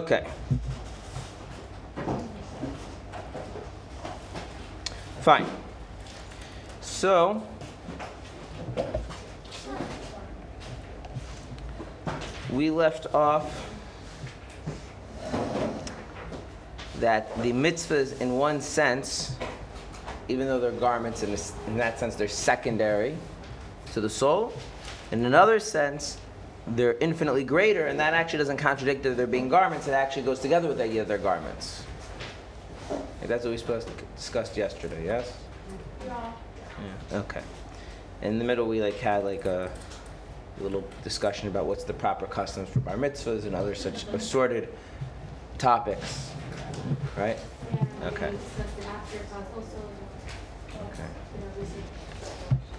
Okay. Fine. So, we left off that the mitzvahs, in one sense, even though they're garments, in, this, in that sense, they're secondary to the soul. In another sense, they're infinitely greater, and that actually doesn't contradict that they're being garments. It actually goes together with the idea that they're garments. That's what we supposed to discussed yesterday. Yes. Yeah. Yeah. Okay. In the middle, we like had like a little discussion about what's the proper customs for bar mitzvahs and other such assorted topics. Right. Okay. Okay.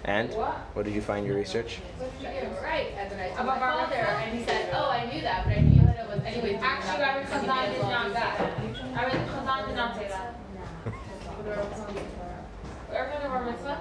And What? what did you find your research? Right, and then I told my father, and he said, oh, I knew that, but I knew that it was anyways. Actually, Rabbi Chazan did not that. Rabbi Chazan did not say that. Everyone of mitzvah?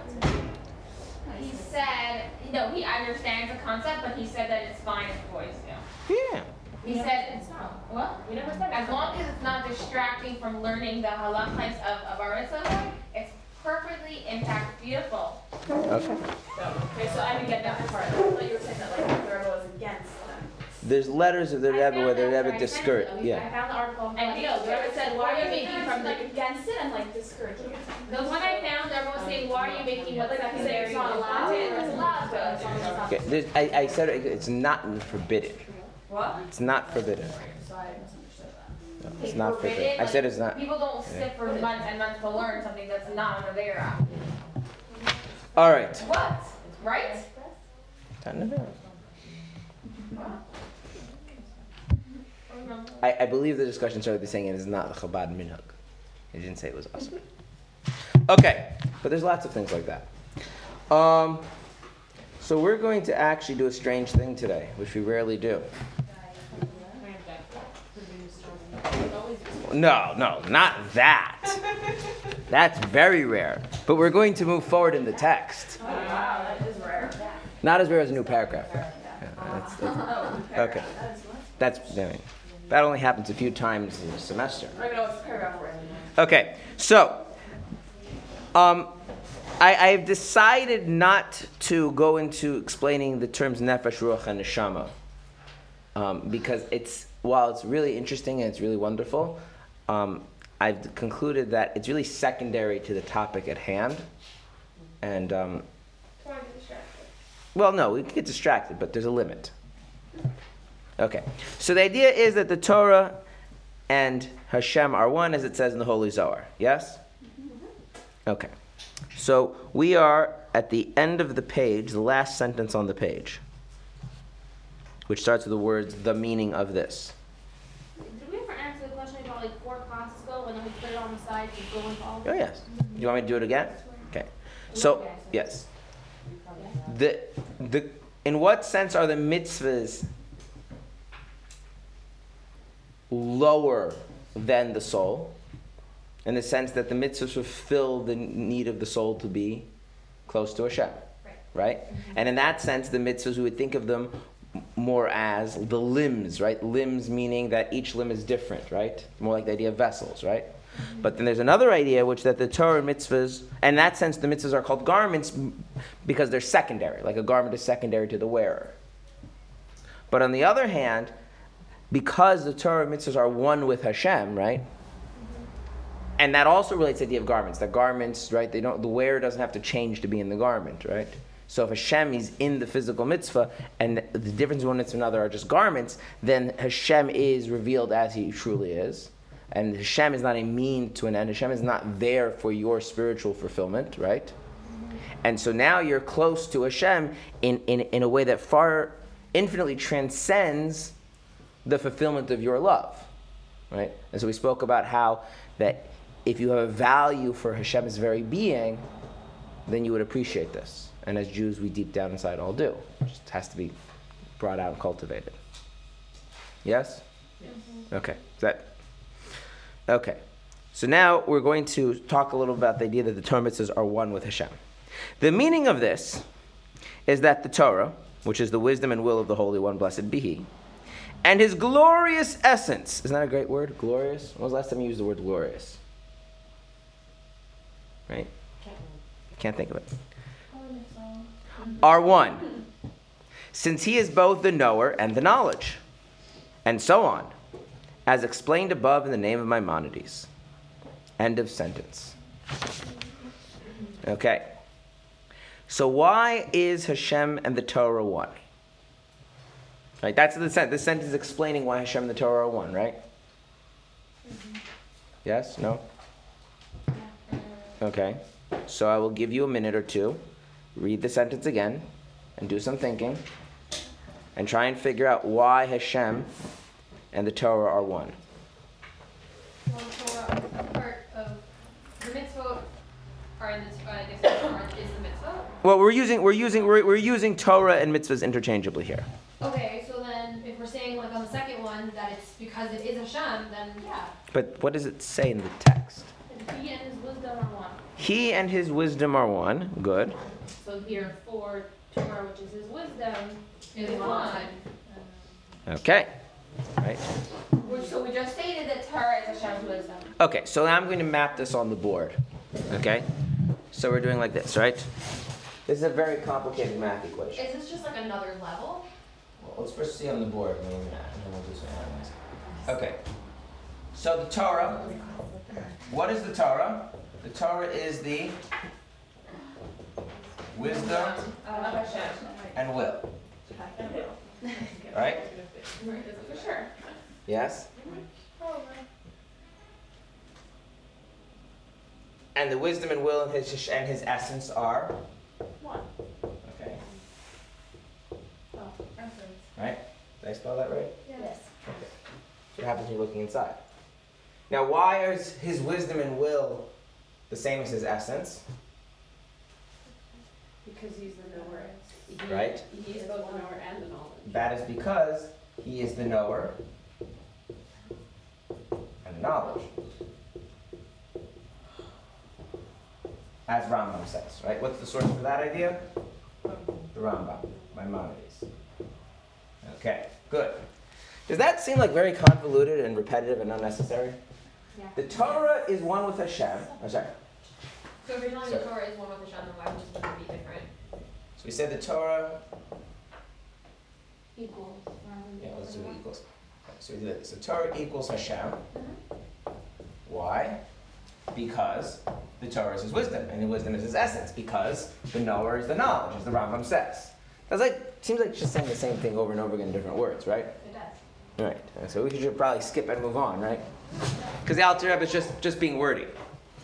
He said, no, he understands the concept, but he said that it's fine if boys do. Yeah. He said, it's not. What? We never said As long as it's not distracting from learning the halachas of, of our mitzvah, it's perfectly intact, beautiful. Okay. So, okay, so I didn't get that part. I thought you were saying that like the Rebbe was against them. There's letters of the I Rebbe found where the that, Rebbe I sent discourage. it. I found the article. And you know, the Rebbe said, why are you making from like like against it and like discouraging? The one I found, everyone was saying, why are you making what's Like, you secondary? it's not allowed, it's allowed, but as long as it's not. Okay. I, I said it, it's not forbidden. What? It's not forbidden. So I misunderstood that. No, it's not forbidden. I said it's not. People don't sit for months and months to learn something that's not under their app. All right. What? Right? I, I believe the discussion started by saying it is not the Chabad minhag. It didn't say it was awesome. Okay, but there's lots of things like that. Um, so we're going to actually do a strange thing today, which we rarely do. No, no, not that. That's very rare. But we're going to move forward in the text. Oh, wow, that is rare. Not as rare as a new paragraph. Yeah, that's- that's- okay. That's that only happens a few times in a semester. I don't know what's paragraph we're in. Okay, so um, I, I've decided not to go into explaining the terms nefesh, ruach, and neshama um, because it's while it's really interesting and it's really wonderful, um, I've concluded that it's really secondary to the topic at hand, and um, well, no, we can get distracted, but there's a limit. Okay, so the idea is that the Torah and Hashem are one, as it says in the Holy Zohar. Yes? Okay. So we are at the end of the page, the last sentence on the page, which starts with the words, the meaning of this. Did we ever answer the question about like four classes ago and then we put it on the side go all? Oh, yes. Do you want me to do it again? Okay. So, yes. The, the, in what sense are the mitzvahs lower than the soul? In the sense that the mitzvahs fulfill the need of the soul to be close to Hashem. Right? And in that sense, the mitzvahs, we would think of them more as the limbs, right? Limbs meaning that each limb is different, right? More like the idea of vessels, right? But then there's another idea, which that the Torah mitzvahs, and in that sense, the mitzvahs are called garments because they're secondary. Like a garment is secondary to the wearer. But on the other hand, because the Torah mitzvahs are one with Hashem, right? And that also relates to the idea of garments. That garments, right? They don't. The wearer doesn't have to change to be in the garment, right? So if Hashem is in the physical mitzvah, and the difference one mitzvah and another are just garments, then Hashem is revealed as He truly is, and Hashem is not a mean to an end. Hashem is not there for your spiritual fulfillment, right? Mm-hmm. And so now you're close to Hashem in, in, in a way that far infinitely transcends the fulfillment of your love, right? And so we spoke about how that if you have a value for Hashem's very being, then you would appreciate this. And as Jews, we deep down inside all do. It just has to be brought out and cultivated. Yes? Okay. Is that okay? So now we're going to talk a little about the idea that the Torah mitzvahs are one with Hashem. The meaning of this is that the Torah, which is the wisdom and will of the Holy One, blessed be He, and his glorious essence. Isn't that a great word? Glorious? When was the last time you used the word glorious? Right? Can't think of it. Are one, since he is both the knower and the knowledge, and so on, as explained above in the name of Maimonides. End of sentence. Okay. So why is Hashem and the Torah one? Right, that's the sentence. This sentence is explaining why Hashem and the Torah are one, right? Mm-hmm. Yes? No? Okay. So I will give you a minute or two. Read the sentence again and do some thinking and try and figure out why Hashem and the Torah are one. Well, Torah part of the mitzvot are in the, I guess Torah is the mitzvah. Well, we're using we're using we're, we're using Torah and mitzvahs interchangeably here. Okay, so then if we're saying like on the second one that it's because it is Hashem, then yeah. But what does it say in the text? He and his wisdom are one. He and his wisdom are one. Good. So here for Torah, which is his wisdom, is one. Okay. Right. So we just stated that Torah is Hashem's wisdom. Okay, so now I'm going to map this on the board. Okay? So we're doing like this, right? This is a very complicated math equation. Is this just like another level? Well, let's first see on the board and then we'll and then we'll do some analyzing. Okay. So the Torah, what is the Torah? The Torah is the wisdom and will. Right? For sure. Yes? And the wisdom and will and his and his essence are One. okay. Oh, essence. Right? Did I spell that right? Yes. Okay. So what happens when you're looking inside? Now, why is his wisdom and will the same as his essence? Because he's the knower. He- Right. He's both the knower and the knowledge. That is because he is the knower and the knowledge. As Rambam says, right? What's the source for that idea? The Rambam, Maimonides. Okay, good. Does that seem like very convoluted and repetitive and unnecessary? Yeah. The Torah is one with Hashem. Oh, sorry. So you're telling the Torah is one with Hashem, then why would it be different? So we said the Torah. Equals. Yeah, let's do equals. So we do that. So Torah equals Hashem. Why? Because the Torah is his wisdom, and the wisdom is his essence. Because the knower is the knowledge, as the Rambam says. That's like seems like just saying the same thing over and over again in different words, right? It does. Right. So we should probably skip and move on, right? Because the Alter Rebbe is just just being wordy.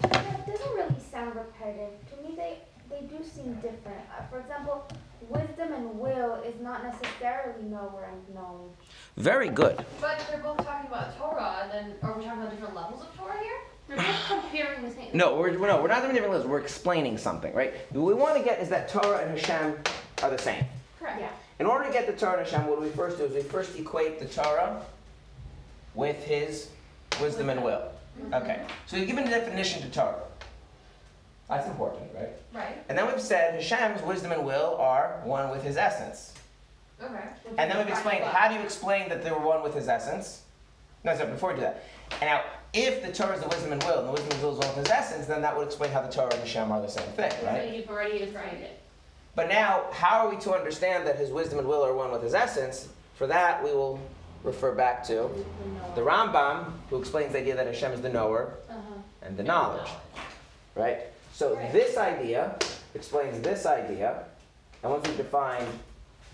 It doesn't really sound repetitive. To me, they, they do seem different. Uh, for example, wisdom and will is not necessarily knower and knowledge. Very good. But if they're both talking about Torah, then are we talking about different levels of Torah here? They're comparing the same. No, we're, no, we're not doing different levels. We're explaining something, right? What we want to get is that Torah and Hashem are the same. Correct. Yeah. In order to get the Torah and Hashem, what we first do is we first equate the Torah with his wisdom and will. Okay, so we've given a definition to Torah. That's important, right? Right. And then we've said Hashem's wisdom and will are one with his essence. Okay. And then we've explained how do you explain that they were one with his essence? No, sorry, before we do that. And now, if the Torah is the wisdom and will, and the wisdom and will is one with his essence, then that would explain how the Torah and Hashem are the same thing, right? So you've already explained it. But now, how are we to understand that his wisdom and will are one with his essence? For that, we will refer back to the Rambam, who explains the idea that Hashem is the knower Uh-huh. and the knowledge. Right? So Right. this idea explains this idea, and once we've defined,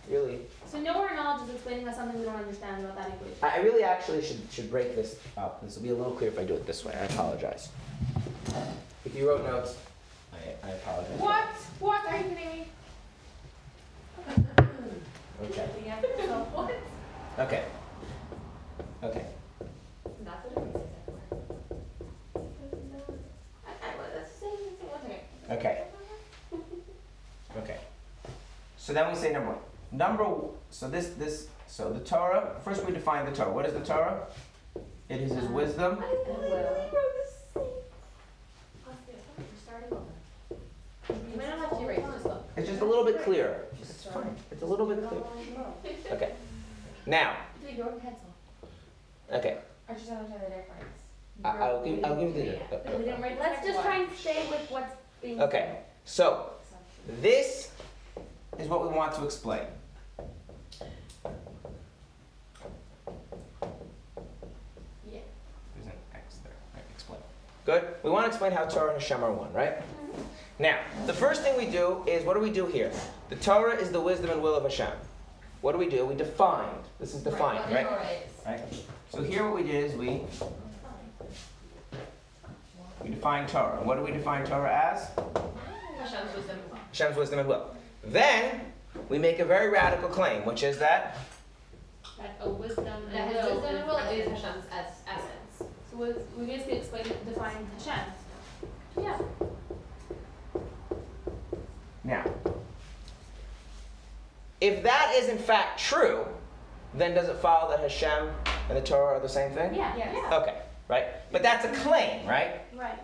really, So knower knowledge is explaining us something we don't understand about that equation. I really actually should, should break this up. This will be a little clearer if I do it this way. I apologize. If you wrote notes, I, I apologize. What? What? Are you kidding me? Okay. Yeah. So what? Okay. Okay. That's what it is. I, I, well, that's the same, that's the one thing. Okay. Okay. So then we say number one. Number so this this so the Torah. First we define the Torah. What is the Torah? It is His wisdom. You might not have to erase this though. It's just a little bit clearer. It's fine. It's a little bit clearer. Okay. Now do your pencil. Okay, I just don't understand the difference. I, I'll give I'll give you the. But uh, we didn't write the Let's just try and stay with what's being Okay, so this is what we want to explain. Yeah. There's an X there. Right, explain. Good. We want to explain how Torah and Hashem are one, right? Mm-hmm. Now, the first thing we do is what do we do here? The Torah is the wisdom and will of Hashem. What do we do? We define. This is defined, What right? Right. So here what we did is we we define Torah. And what do we define Torah as? Hashem's wisdom and will. Hashem's wisdom and will. Then we make a very radical claim, which is that That a wisdom That and his will wisdom and will is is Hashem's essence. So we, we basically explained, define Hashem. Yeah. now, if that is in fact true, then does it follow that Hashem and the Torah are the same thing? Yeah. Yes. Okay, right? But that's a claim, right? Right.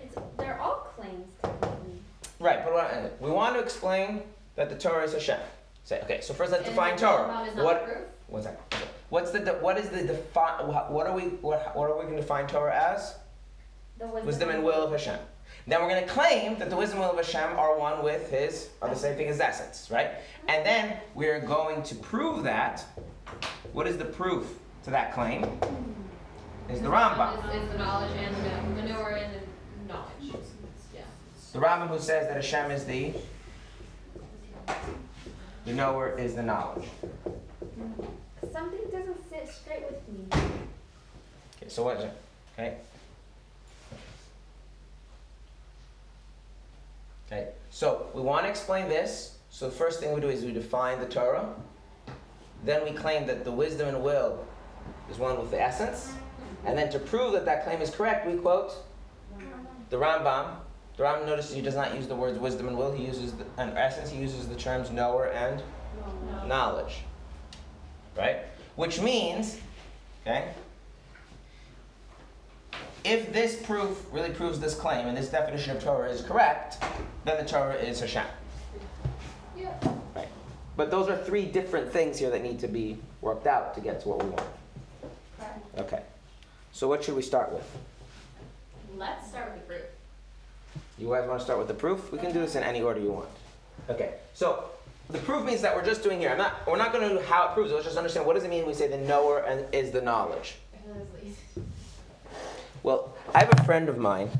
It's, they're all claims technically. Right, but what, we want to explain that the Torah is Hashem. Say, okay, so first let's And define Torah. Is What? proof? One second. What's the what is the define? What are we what, what are we going to define Torah as? The wisdom, Wisdom and will of Hashem. Then we're going to claim that the wisdom and will of Hashem are one with His are the same thing as essence, right? And then we're going to prove that. What is the proof to that claim? Is the Rambam. Is, is the knowledge and the manure and the knowledge. The Rambam who says that Hashem is the the knower is the knowledge. Something doesn't sit straight with me. Okay, so what is it? Okay. Okay, so we want to explain this. So the first thing we do is we define the Torah. Then we claim that the wisdom and will is one with the essence. And then to prove that that claim is correct, we quote the Rambam. The Rambam notices he does not use the words wisdom and will. He uses the, an essence. He uses the terms knower and knowledge. Right? Which means, okay, if this proof really proves this claim and this definition of Torah is correct, then the Torah is Hashem. Yeah. Right. But those are three different things here that need to be worked out to get to what we want. Okay. So what should we start with? Let's start with the proof. You guys want to start with the proof? We can do this in any order you want. Okay. So the proof means that we're just doing here. I'm not. We're not going to do how it proves. Let's just understand what does it mean when we say the knower and is the knowledge. Well, I have a friend of mine.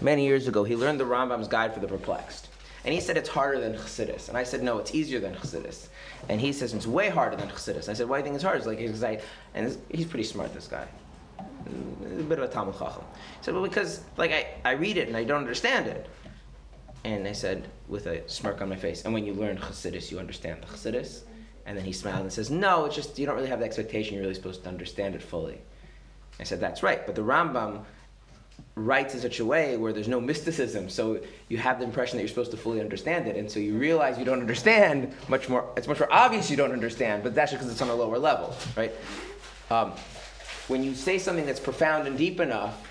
Many years ago, he learned the Rambam's Guide for the Perplexed, and he said it's harder than Chassidus. And I said no, it's easier than Chassidus. And he says it's way harder than Chassidus. I said why do you think it's hard? He's like because I, and he's pretty smart. This guy, a bit of a Talmud Chacham. He said well because like I, I read it and I don't understand it. And I said with a smirk on my face, and when you learn Chassidus, you understand the Chassidus. And then he smiled and says, no, it's just you don't really have the expectation. You're really supposed to understand it fully. I said, that's right. But the Rambam writes in such a way where there's no mysticism. So you have the impression that you're supposed to fully understand it. And so you realize you don't understand much more. It's much more obvious you don't understand, but that's just because it's on a lower level, right? Um, when you say something that's profound and deep enough,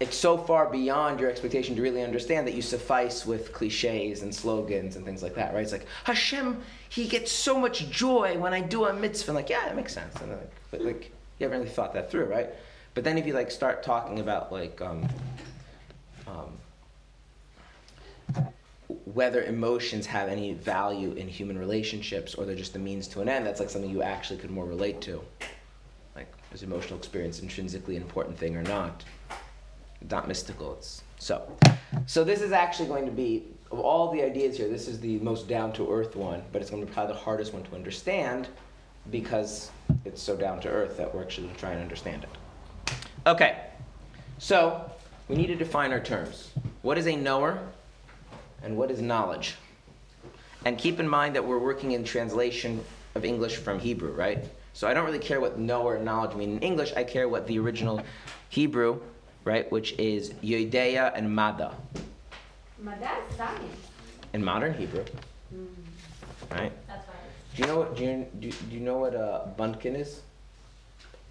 it's so far beyond your expectation to really understand that you suffice with cliches and slogans and things like that, right? It's like Hashem, he gets so much joy when I do a mitzvah. I'm like, yeah, that makes sense. And like, but like, you haven't really thought that through, right? But then if you like start talking about like um, um, whether emotions have any value in human relationships or they're just a means to an end, that's like something you actually could more relate to. Is emotional experience intrinsically an important thing or not? Not mystical. It's so. So this is actually going to be of all the ideas here. This is the most down to earth one, but it's going to be probably the hardest one to understand because it's so down to earth that we're actually going to try and understand it. Okay, so we need to define our terms. What is a knower and what is knowledge? And keep in mind that we're working in translation of English from Hebrew, right? So I don't really care what knower or knowledge mean in English. I care what the original Hebrew, right, which is Yodeya and Mada dad's dying. in modern Hebrew, hmm. right? That's fine. Do you know what do you, do, do you know what a bodkin is?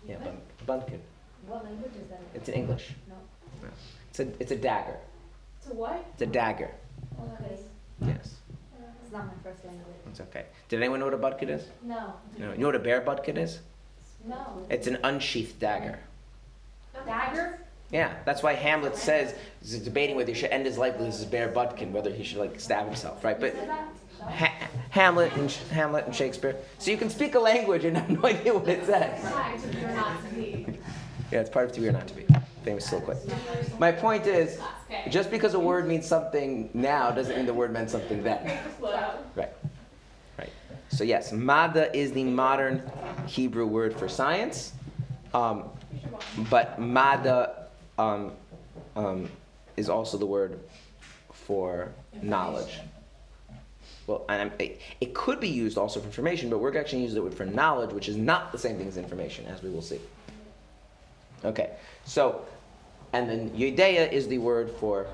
Yeah, bun, buntkin. What language is that? It's in English. No. It's a it's a dagger. To what? It's a dagger. Oh, okay. Yes. It's not my first language. It's okay. Did anyone know what a bodkin is? No. No. You know what a bare bodkin is? No. It's an unsheathed dagger. Dagger? Yeah, that's why Hamlet says he's debating whether he should end his life with his bare bodkin, whether he should like stab himself, right? But ha- Hamlet and Hamlet and Shakespeare. So you can speak a language and have no idea what it says. You're not to be. Yeah, it's part of to be or not to be. Famous quote. My point is, just because a word means something now doesn't mean the word meant something then. Right. Right. So yes, Mada is the modern Hebrew word for science, um, but Mada um, um, is also the word for knowledge. Well, and it, it could be used also for information, but we're actually using it for knowledge, which is not the same thing as information, as we will see. Okay, so, and then Yudea is the word for.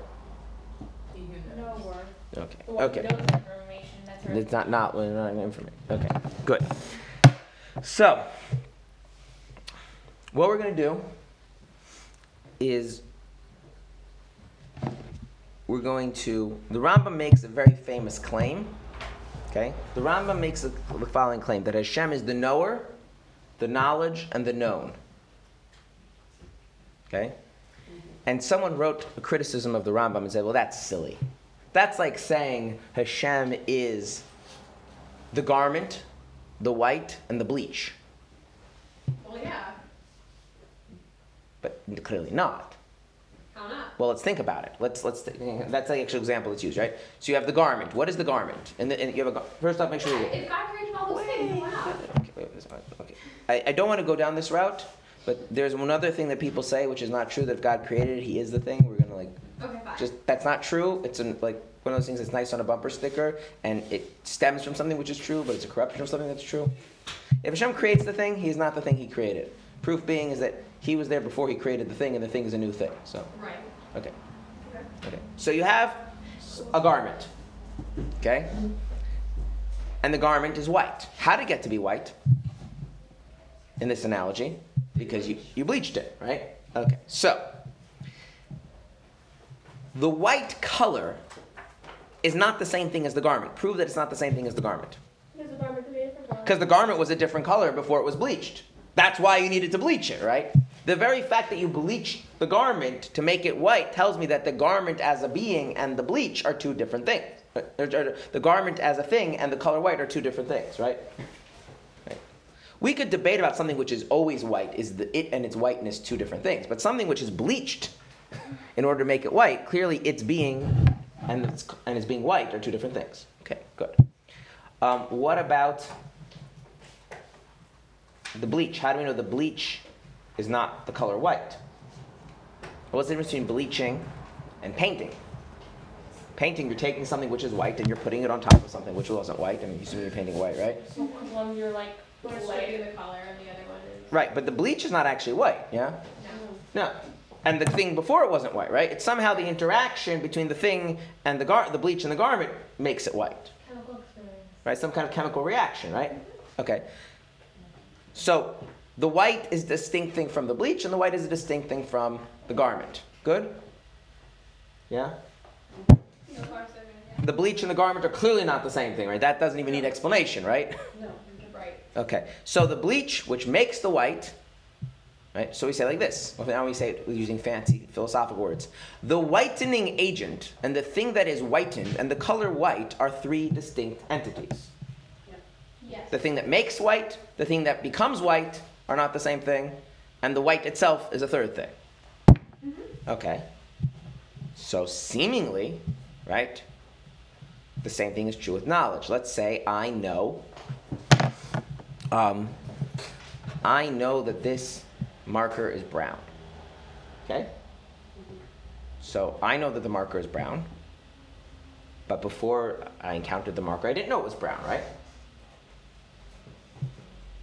No word. Okay. Okay. who knows information, that's right. It's not not well, not information. Okay, good. So, what we're going to do is we're going to. The Rambam makes a very famous claim. Okay, the Rambam makes a, the following claim that Hashem is the knower, the knowledge, and the known. Okay, and someone wrote a criticism of the Rambam and said, "Well, that's silly." That's like saying Hashem is the garment, the white, and the bleach. Well, yeah. But clearly not. How not? Well, let's think about it. Let's let's that's the actual example that's used, right? So you have the garment. What is the garment? And, the, and you have a gar- first off, make sure you. If God created all those things, why not? Okay, wait, wait, wait, okay. I, I don't want to go down this route, but there's one other thing that people say, which is not true. That if God created it, He is the thing. We're gonna like Okay, fine. just that's not true. It's an, like one of those things that's nice on a bumper sticker, and it stems from something which is true, but it's a corruption of something that's true. If Hashem creates the thing, He's not the thing He created. Proof being is that He was there before He created the thing, and the thing is a new thing. So, right. okay, Okay. okay. So you have a garment, okay, and the garment is white. How did it get to be white? In this analogy, because you, you bleached it, right? Okay. So the white color is not the same thing as the garment. Prove that it's not the same thing as the garment. Because the garment could be a different color. Because the garment was a different color before it was bleached. That's why you needed to bleach it, right? The very fact that you bleach the garment to make it white tells me that the garment as a being and the bleach are two different things. Uh, The garment as a thing and the color white are two different things? Right. We could debate about something which is always white. Is the it and its whiteness two different things? But something which is bleached in order to make it white, clearly its being and its, and its being white are two different things. Okay, good. Um, what about the bleach? How do we know the bleach is not the color white? What's the difference between bleaching and painting? Painting, you're taking something which is white and you're putting it on top of something which wasn't white. I mean, you assume you're painting white, right? So one you're like One's straight the and the other one is. Right, but the bleach is not actually white, yeah? No. No. And the thing before it wasn't white, right? It's somehow the interaction between the thing and the gar- the bleach and the garment makes it white. Right? Some kind of chemical reaction, right? Okay. So the white is a distinct thing from the bleach, and the white is a distinct thing from the garment. Good? Yeah? So far, so good, The bleach and the garment are clearly not the same thing, right? That doesn't even need explanation, right? yeah. Okay. So the bleach, which makes the white, right? So we say like this. Well, now we say it using fancy philosophical words. The whitening agent and the thing that is whitened and the color white are three distinct entities. Yes. The thing that makes white, the thing that becomes white are not the same thing, and the white itself is a third thing. Mm-hmm. Okay. So seemingly, right? The same thing is true with knowledge. Let's say I know. Um, I know that this marker is brown. Okay. So I know that the marker is brown. But before I encountered the marker, I didn't know it was brown, right?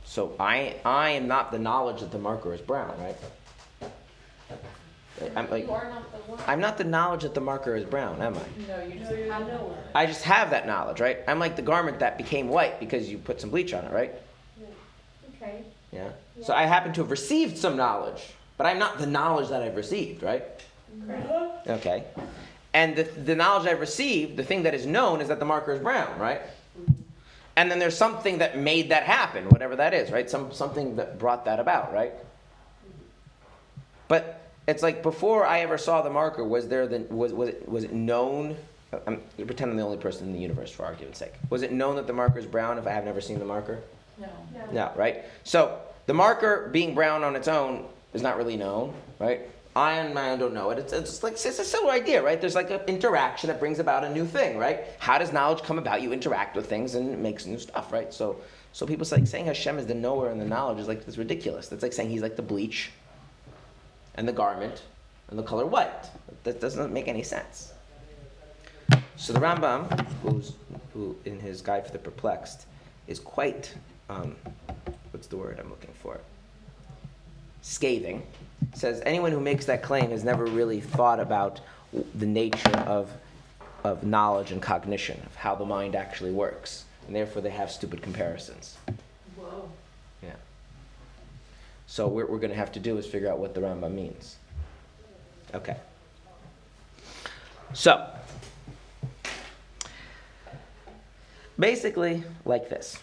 So I I am not the knowledge that the marker is brown, right? I'm like you are not the one. I'm not the knowledge that the marker is brown, am I? No, you just have no. I just have that knowledge, right? I'm like the garment that became white because you put some bleach on it, right? Okay. Yeah. So I happen to have received some knowledge, but I'm not the knowledge that I've received, right? Okay. And the, the knowledge I've received, the thing that is known, is that the marker is brown, right? Mm-hmm. And then there's something that made that happen, whatever that is, right? Some, something that brought that about, right? Mm-hmm. But it's like before I ever saw the marker, was there the, was, was, it, was it known? I'm pretend I'm the only person in the universe for argument's sake. Was it known that the marker is brown if I have never seen the marker? No. No, right? So the marker being brown on its own is not really known, right? I and I don't know it. It's, it's like it's a similar idea, right? There's like an interaction that brings about a new thing, right? How does knowledge come about? You interact with things and it makes new stuff, right? So, so people say saying Hashem is the knower and the knowledge is like it's ridiculous. That's like saying he's like the bleach, and the garment, and the color white. That doesn't make any sense. So the Rambam, who's who in his Guide for the Perplexed, is quite um, what's the word I'm looking for? Scathing. Says anyone who makes that claim has never really thought about the nature of, of knowledge and cognition, of how the mind actually works. And therefore they have stupid comparisons. Whoa. Yeah. So what we're going to have to do is figure out what the Rambam means. Okay. So, basically, like this.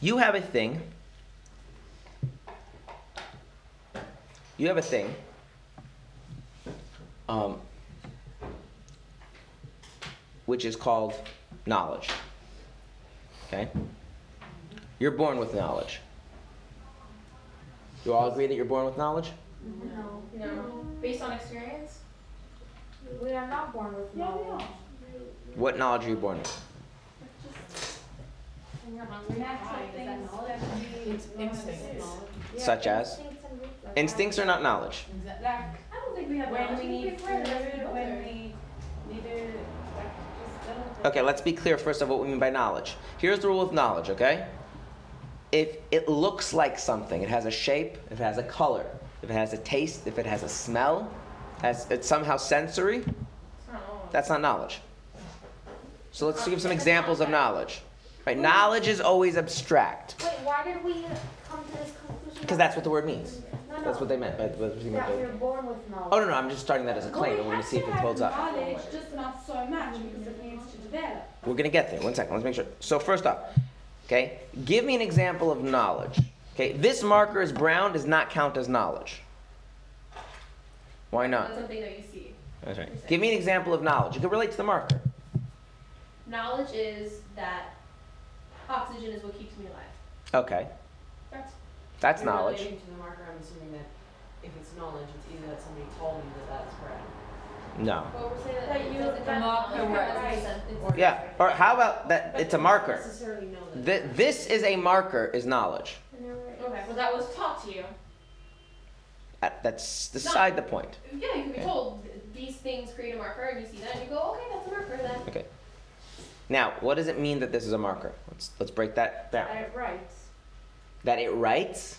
You have a thing. You have a thing. Um, which is called knowledge. Okay? You're born with knowledge. Do You all agree that you're born with knowledge? No. No. Based on experience? We are not born with knowledge. What knowledge are you born with? When you're hungry, you Natural cry. Is that things knowledge? that we- It's instincts. Such as? Instincts and reflexes. Instincts are not knowledge. Like I don't think we have when knowledge. we We need food, it as we go when we need to, like. Okay, let's be clear first of what we mean by knowledge. Here's the rule of knowledge, okay? If it looks like something, it has a shape, if it has a color, if it has a taste, if it has a smell, has it's somehow sensory, It's not knowledge. that's not knowledge. So let's give some examples of knowledge. Right? Knowledge is always abstract. Wait, why did we come to this conclusion? Because that's what the word means. No, no. That's what they meant. by- what he meant That by- we're born with knowledge. Oh no, no, I'm just starting that as a claim, and we're to see if it holds up. Knowledge, just not so much because it needs to develop. We're going to get there. One second. Let's make sure. So first off, okay, give me an example of knowledge. Okay, this marker is brown does not count as knowledge. Why not? That's something that you see. That's right. Give me an example of knowledge. You can relate to the marker. Knowledge is that oxygen is what keeps me alive. Okay, That's that's You're knowledge. Relating to the marker, I'm assuming that if it's knowledge, it's either that somebody told me that that's correct. No. what we're saying. But it you- doesn't the marker knowledge, was- it's a- it's Yeah. Or how about that? But It's a you don't marker. Necessarily know that. Th- this is a marker. Is knowledge. Okay, well that was taught to you. Uh, That's beside the point. Yeah, you can be Okay. told th- these things create a marker, and you see that, and you go, okay, that's a marker then. Okay. Now, what does it mean that this is a marker? Let's let's break that down. That it writes. That it writes.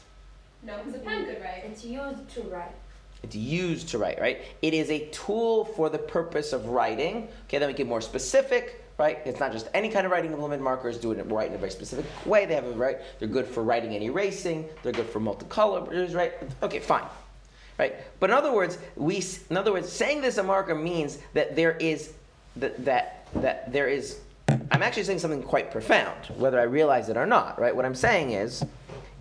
No, because a pen could write. It's used to write. It's used to write, right? It is a tool for the purpose of writing. Okay, then we get more specific, right? It's not just any kind of writing implement markers do it right in a very specific way. They have a right. They're good for writing and erasing. They're good for multicolors, right? Okay, fine. Right? But in other words, we in other words, saying this a marker means that there is that that that there is I'm actually saying something quite profound, whether I realize it or not, right? What I'm saying is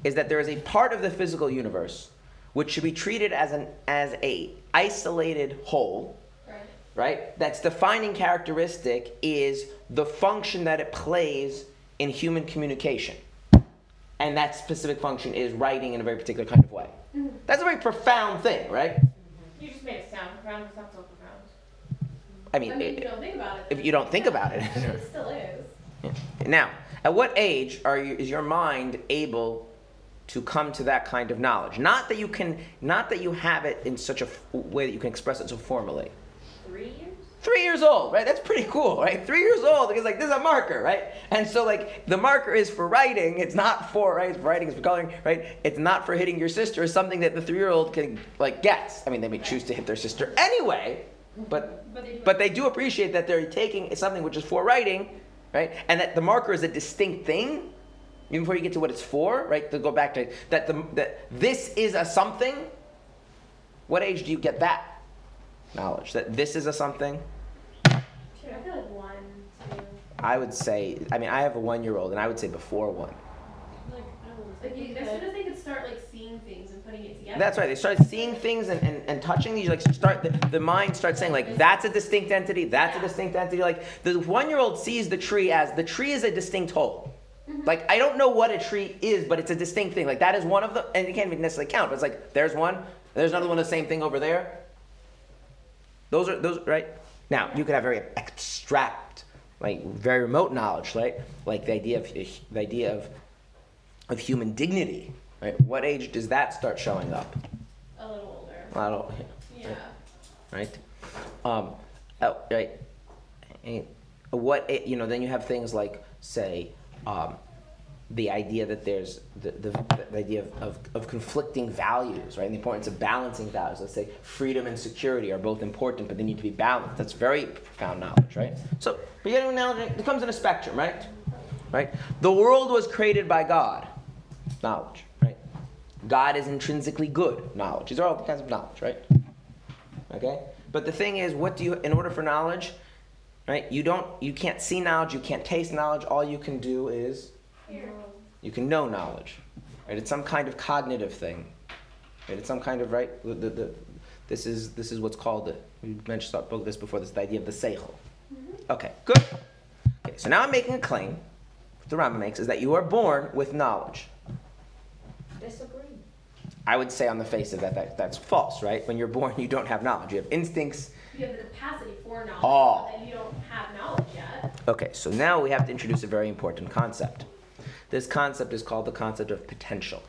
is that there is a part of the physical universe which should be treated as an as a isolated whole, Right. right? That's defining characteristic is the function that it plays in human communication. And that specific function is writing in a very particular kind of way. Mm-hmm. That's a very profound thing, right? Mm-hmm. You just made it sound profound, it's not so profound. I I mean, mean, if you don't think about it. if you don't think about it. It still is. Now, at what age are you, is your mind able to come to that kind of knowledge? Not that you can, not that you have it in such a f- way that you can express it so formally. Three years? Three years old, right? That's pretty cool, right? Three years old, because like this is a marker, right? And so like the marker is for writing. It's not for right. It's for writing. It's for coloring, right? It's not for hitting your sister. It's something that the three-year-old can like gets. I mean, they may choose to hit their sister anyway, but But they do but they do appreciate that they're taking something which is for writing, right? And that the marker is a distinct thing, even before you get to what it's for, right? To go back to that, the, that this is a something. What age do you get that? knowledge. That this is a something. I feel like one, two. I would say. I mean, I have a one-year-old, and I would say before one. Like, I don't know. Like, you, as soon as they could start like seeing things and putting it together. That's right. They start seeing things and, and, and touching these. Like start the, the mind starts saying like that's a distinct entity. That's a distinct entity. Like the one-year-old sees the tree as the tree is a distinct whole. Mm-hmm. Like I don't know what a tree is, but it's a distinct thing. Like that is one of the, and you can't even necessarily count. But it's like there's one, there's another one, the same thing over there. Those are those right. Now you could have very abstract, like very remote knowledge, right? Like the idea of the idea of of human dignity. Right? What age does that start showing up? A little older. I don't, Yeah. right? Um, oh, right. And what a- you know, then you have things like, say, um, the idea that there's the, the, the idea of, of, of conflicting values, right? And the importance of balancing values. Let's say freedom and security are both important, but they need to be balanced. That's very profound knowledge, right? So, but getting knowledge, it comes in a spectrum, right? Right? The world was created by God, knowledge? God is intrinsically good, knowledge. These are all kinds of knowledge, right? Okay? But the thing is, what do you, in order for knowledge, right? You don't, you can't see knowledge, you can't taste knowledge. All you can do is, you can know knowledge, right? It's some kind of cognitive thing, right? It's some kind of right. The, the, the, this is this is what's called the. We mentioned spoke this before. This the idea of the seichel. Mm-hmm. Okay, good. Okay, so now I'm making a claim. What the Rambam makes is that you are born with knowledge. Disagree. I would say on the face of that, that that's false, right? When you're born, you don't have knowledge. You have instincts. You have the capacity for knowledge, Oh. but then you don't have knowledge yet. Okay, so now we have to introduce a very important concept. This concept is called the concept of potential.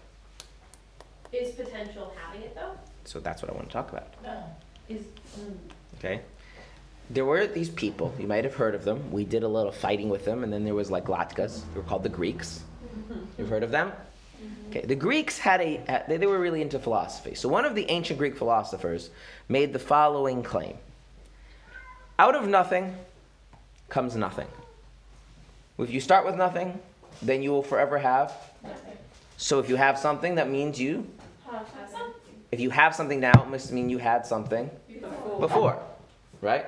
Is potential having it though? So that's what I want to talk about. Is mm. Okay? There were these people, you might have heard of them. We did a little fighting with them, and then there was like Latkas, they were called the Greeks. Mm-hmm. You've heard of them? Okay, the Greeks had a, uh, they, they were really into philosophy. So one of the ancient Greek philosophers made the following claim Out of nothing comes nothing. If you start with nothing, then you will forever have. So if you have something, that means you, if you have something now, it must mean you had something before, right?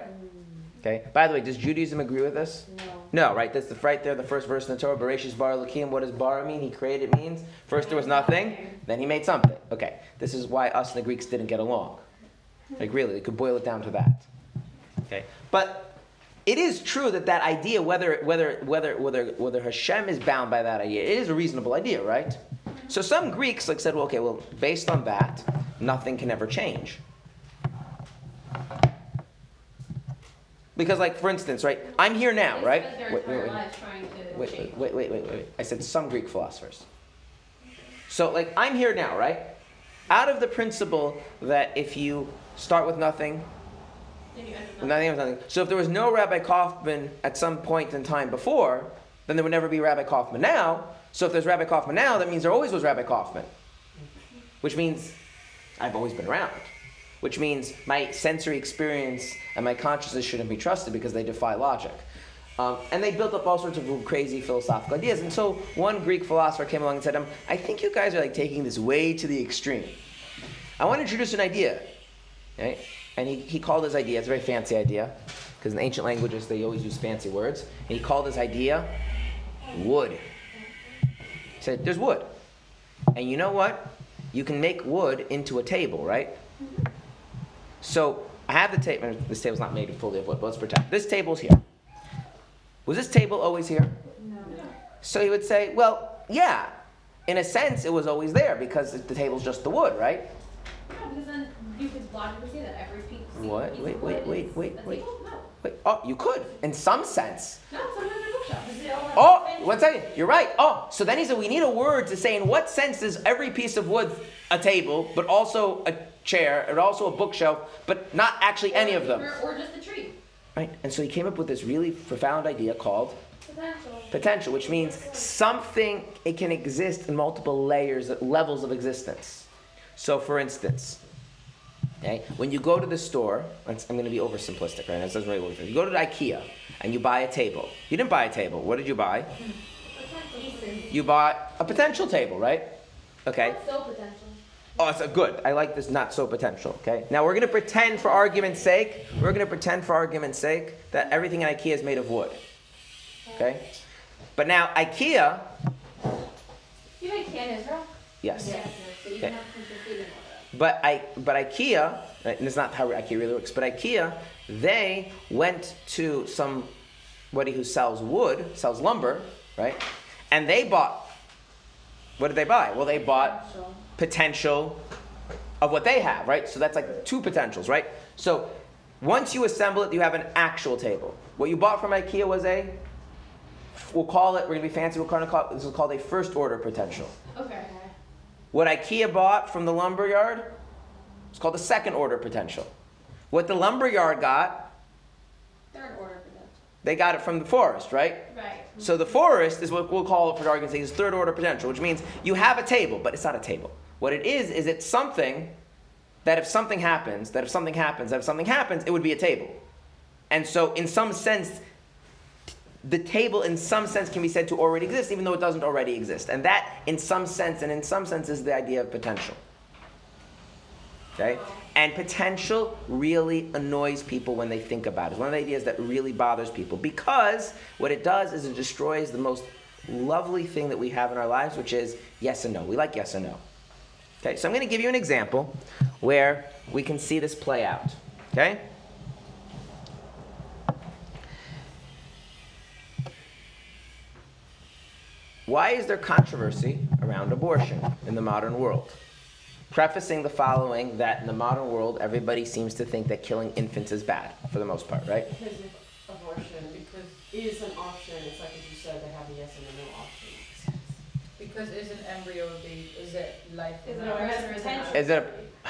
Okay. By the way, does Judaism agree with this? No. No, right? That's the right there, the first verse in the Torah. Bereshis bara Elokim. What does bara mean? He created means first there was nothing, then he made something. Okay. This is why us and the Greeks didn't get along. Like really, you could boil it down to that. Okay. But it is true that that idea, whether whether whether whether whether Hashem is bound by that idea, it is a reasonable idea, right? So some Greeks like said, well, okay, well, based on that, nothing can ever change. Because, like, for instance, right? I'm here now, right? They spent their Wait, wait, wait. lives trying to Wait, wait, wait, wait. I said some Greek philosophers. So, like, I'm here now, right? Out of the principle that if you start with nothing, then you end nothing is nothing. So, if there was no Rabbi Kaufmann at some point in time before, then there would never be Rabbi Kaufmann now. So, if there's Rabbi Kaufmann now, that means there always was Rabbi Kaufmann. Which means I've always been around. Which means my sensory experience and my consciousness shouldn't be trusted because they defy logic. Um, and they built up all sorts of crazy philosophical ideas. And so one Greek philosopher came along and said, I think you guys are like taking this way to the extreme. I want to introduce an idea. Right? And he, he called his idea, it's a very fancy idea, because in ancient languages they always use fancy words. And he called his idea wood. He said, There's wood. And you know what? You can make wood into a table, right? So I have the table. Uh, this table's not made fully of wood, but let's pretend. This table's here. Was this table always here? No. So he would say, well, yeah. In a sense, it was always there because the table's just the wood, right? No, because then you could logically say that every piece. What? Wait, wait, wait, wait, a wait. Wait, oh, you could, in some sense. No, sometimes they're bookshelves. They all have Oh, one second. You're right. Oh, so then he said we need a word to say in what sense is every piece of wood a table, but also a chair, and also a bookshelf, but not actually any of them. Or, or just a tree. Right? And so he came up with this really profound idea called Potential. potential, which means something it can exist in multiple layers, levels of existence. So, for instance, okay, when you go to the store, I'm going to be oversimplistic, right? This doesn't really work. You go to the IKEA and you buy a table. You didn't buy a table. What did you buy? You bought a potential table, right? Okay. What's so potential? Oh, it's a good. I like this not so potential. Okay. Now we're going to pretend, for argument's sake, we're going to pretend, for argument's sake, that everything in IKEA is made of wood. Okay. But now IKEA, You know IKEA in Israel? yes. Yeah. So you Okay. can have consistency in order. But I, but IKEA, right, and it's not how IKEA really works. But IKEA, they went to somebody who sells wood, sells lumber, right? And they bought. What did they buy? Well, they bought potential of what they have, right? So that's like two potentials, right? So once you assemble it, you have an actual table. What you bought from IKEA was a, we'll call it, we're gonna be fancy, we'll call it, this is called a first order potential. Okay. What IKEA bought from the lumber yard is called a second order potential. What the lumber yard got, Third order them. they got it from the forest, right? Right. So the forest is what we'll call it for argument's sake is third order potential, which means you have a table, but it's not a table. What it is is it's something that if something happens, that if something happens, that if something happens, it would be a table. And so in some sense, the table in some sense can be said to already exist, even though it doesn't already exist. And that in some sense, and in some sense, is the idea of potential. Okay? And potential really annoys people when they think about it. It's one of the ideas that really bothers people because what it does is it destroys the most lovely thing that we have in our lives, which is yes and no. We like yes and no. Okay, so I'm going to give you an example where we can see this play out. Okay? Why is there controversy around abortion in the modern world? Prefacing the following that in the modern world, everybody seems to think that killing infants is bad, for the most part, right? Because abortion, because an option, it's like you said, they have a yes and a no. Because is an embryo be, is it life? Is it or a not? Is it a.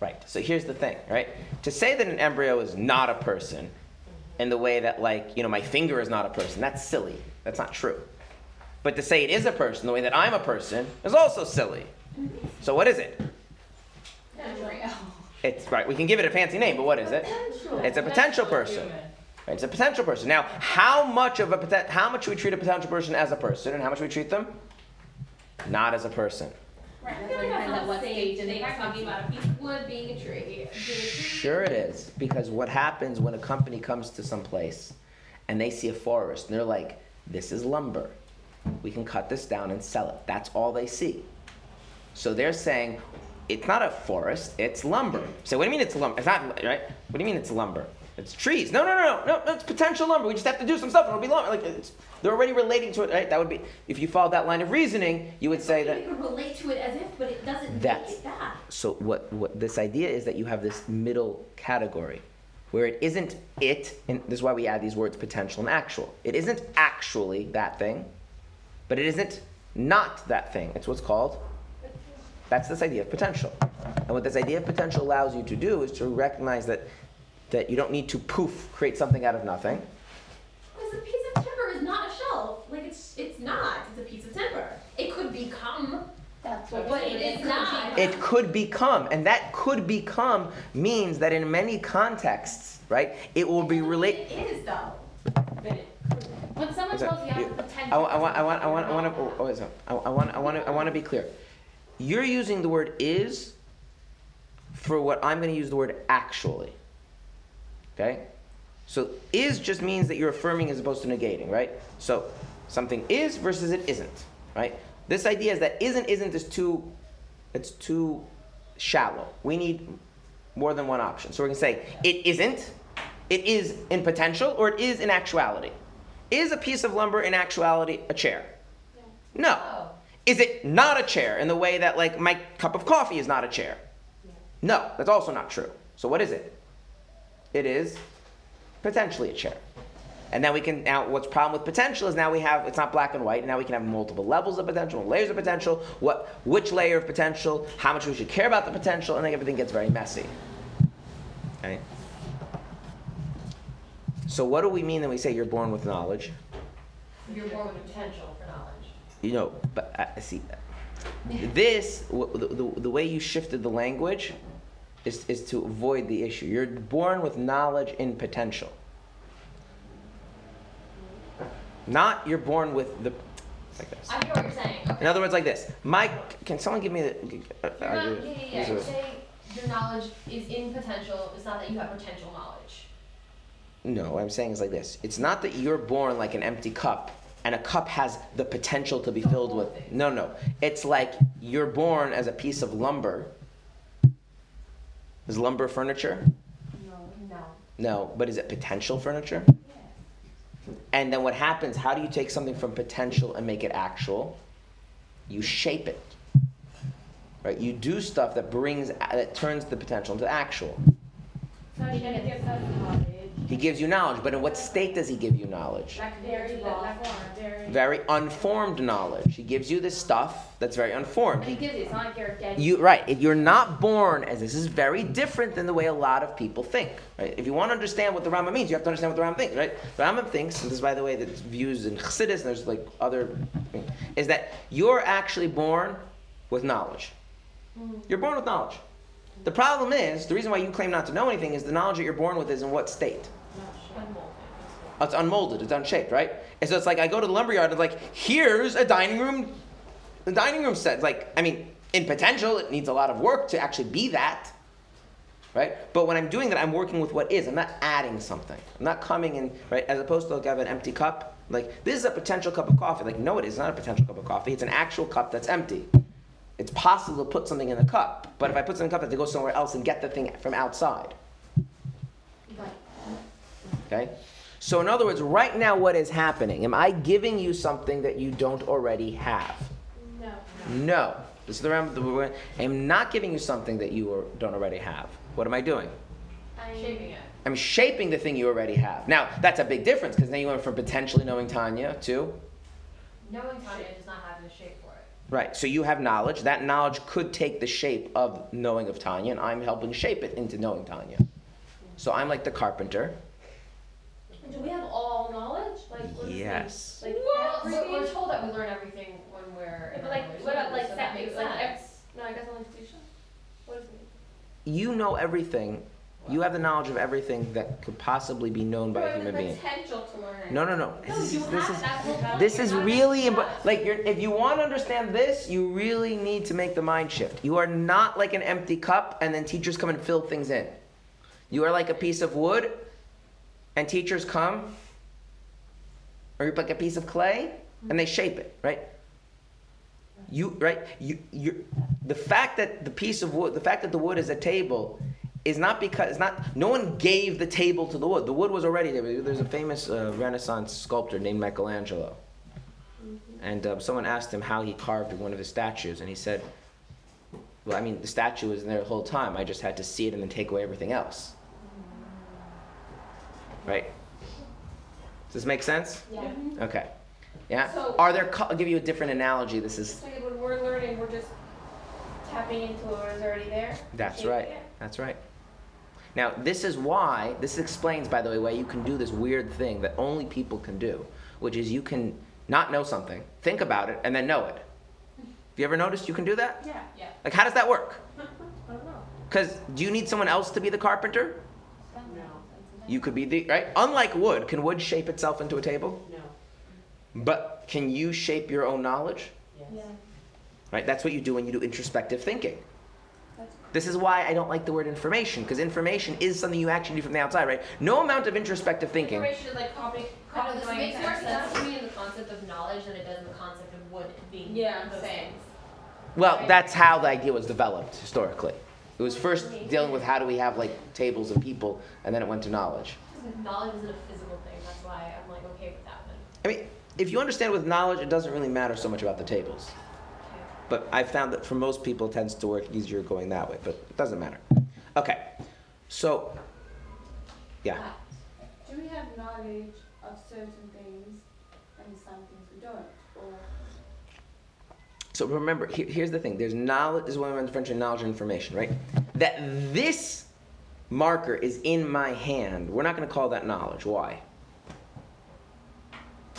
Right, so here's the thing, right? To say that an embryo is not a person in the way that, like, you know, my finger is not a person, that's silly. That's not true. But to say it is a person the way that I'm a person is also silly. So what is it? Embryo. It's right. We can give it a fancy name, but what is it? It's a potential person. Human. Right, It's a potential person. Now, how much of a poten- how much we treat a potential person as a person, and how much we treat them not as a person? Right. That's what depends on what stage in the They're talking about a piece of wood tree. Sure, it is because what happens when a company comes to some place and they see a forest and they're like, "This is lumber. We can cut this down and sell it." That's all they see. So they're saying, "It's not a forest. It's lumber." So what do you mean it's lumber? It's not right. What do you mean it's lumber? It's trees. No, no, no, no, no. It's potential lumber. We just have to do some stuff and it'll be lumber. Like it's, they're already relating to it, right? That would be if you followed that line of reasoning, you would say that. You relate to it as if, but it doesn't make That's- that. So what, what this idea is that you have this middle category where it isn't it, and this is why we add these words potential and actual. It isn't actually that thing, but it isn't not that thing. It's what's called that's this idea of potential. And what this idea of potential allows you to do is to recognize that that you don't need to poof create something out of nothing. Because a piece of timber is not a shelf. Like it's it's not. It's a piece of timber. It could become, That's but what it is not. It could become, and that could become means that in many contexts, right, it will be relate. It is though. When someone Is tells you you you- have the I, potential. I want, I want, I want, I want to, oh, oh, is it- I, I want, I want to, I want to be clear. You're using the word is for what I'm going to use the word actually. Okay? So is just means that you're affirming as opposed to negating, right? So something is versus it isn't, right? This idea is that isn't isn't is too, it's too shallow. We need more than one option. So we're going to say it isn't, it is in potential, or it is in actuality. Is a piece of lumber in actuality a chair? No. Is it not a chair in the way that like my cup of coffee is not a chair? No, that's also not true. So what is it? It is potentially a chair. And now we can now what's problem with potential is now we have it's not black and white, and now we can have multiple levels of potential, layers of potential, what which layer of potential, how much we should care about the potential, and then everything gets very messy. Okay? So what do we mean when we say you're born with knowledge? You're born with potential for knowledge. You know, but uh, see, this w- the, the, the way you shifted the language is, is to avoid the issue. You're born with knowledge in potential. Not you're born with the. like this. I hear what you're saying. Okay. In other words, like this. Mike, can someone give me the? Uh, You're not, yeah, yeah, yeah. You're saying your knowledge is in potential. It's not that you have potential knowledge. No, what I'm saying is like this. It's not that you're born like an empty cup and a cup has the potential to be The filled with. thing. No, no. It's like you're born as a piece of lumber. Is lumber furniture? No. No, No, but is it potential furniture? And then what happens? How do you take something from potential and make it actual? You shape it. Right? You do stuff that brings that turns the potential into actual. So he can give us knowledge. He gives you knowledge, but in what state does he give you knowledge? Like very, raw like form. very. Very unformed knowledge. He gives you this stuff that's very unformed. And he gives you, it's not like you're dead. You right. If you're not born as this is very different than the way a lot of people think. Right? If you want to understand what the Rambam means, you have to understand what the Rambam thinks. Right? The Rambam thinks, and this is by the way that's views in Chassidus, and there's like other, things, is that you're actually born with knowledge. Mm-hmm. You're born with knowledge. The problem is the reason why you claim not to know anything is the knowledge that you're born with is in what state? It's unmolded. It's unshaped, right? And so it's like I go to the lumberyard and like, here's a dining room, the dining room set. Like, I mean, in potential, it needs a lot of work to actually be that, right? But when I'm doing that, I'm working with what is. I'm not adding something. I'm not coming in, right? As opposed to like I have an empty cup. Like this is a potential cup of coffee. Like no, it is not a potential cup of coffee. It's an actual cup that's empty. It's possible to put something in the cup, but if I put something in the cup, I have to go somewhere else and get the thing from outside. Okay? So, in other words, right now, what is happening? Am I giving you something that you don't already have? No. No. This is the round. the- I am not giving you something that you or- don't already have. What am I doing? I'm Shaping it. I'm shaping the thing you already have. Now, that's a big difference because then you went from potentially knowing Tanya to Knowing Tanya does not have a shape for it. Right. So you have knowledge. That knowledge could take the shape of knowing of Tanya, and I'm helping shape it into knowing Tanya. So I'm like the carpenter. Do we have all knowledge? Like Yes. Like Well, we're, we're told that we learn everything when we're. in But like, what about like so that second, makes like, sense. ex- no, I guess only institution. What does it mean? You know everything. You have the knowledge of everything that could possibly be known by a human being. potential to learn. No, no, no. No, This you is this have is that this is really making impo- like you're, if you want to understand this, you really need to make the mind shift. You are not like an empty cup, and then teachers come and fill things in. You are like a piece of wood, and teachers come, or you're like a piece of clay, and they shape it, right? You right? You you the fact that the piece of wood, the fact that the wood is a table, is not because it's not. No one gave the table to the wood. The wood was already there. There's a famous uh, Renaissance sculptor named Michelangelo, and uh, someone asked him how he carved one of his statues, and he said, "Well, I mean, the statue was there the whole time. I just had to see it and then take away everything else." Right? Does this make sense? Yeah. Okay. Yeah. So- Are there? I'll give you a different analogy. This is. So when we're learning, we're just tapping into what is already there. That's right. That's right. Now, this is why, this explains, by the way, why you can do this weird thing that only people can do, which is you can not know something, think about it, and then know it. Have you ever noticed you can do that? Yeah. Yeah. Like, how does that work? I don't know. Because do you need someone else to be the carpenter? No, You could be the, right? Unlike wood, can wood shape itself into a table? no, But can you shape your own knowledge? yes. Right? That's what you do when you do introspective thinking. That's This is why I don't like the word information, because information is something you actually do from the outside, right? No amount of introspective thinking. Information is like copy, I know copy this makes more sense to me in the concept of knowledge than it does in the concept of wood being. Yeah, I'm saying. things. Well, that's how the idea was developed historically. It was first dealing with how do we have like tables of people, and then it went to knowledge. Knowledge isn't a physical thing. That's why I'm like okay with that one. I mean, if you understand with knowledge, it doesn't really matter so much about the tables. But I found that for most people, it tends to work easier going that way, but it doesn't matter. Okay, so, yeah. Do we have knowledge of certain things and some things we don't? Or So remember, here, here's the thing. There's knowledge. This is what I'm differentiating knowledge and information, right? That this marker is in my hand. We're not going to call that knowledge. Why?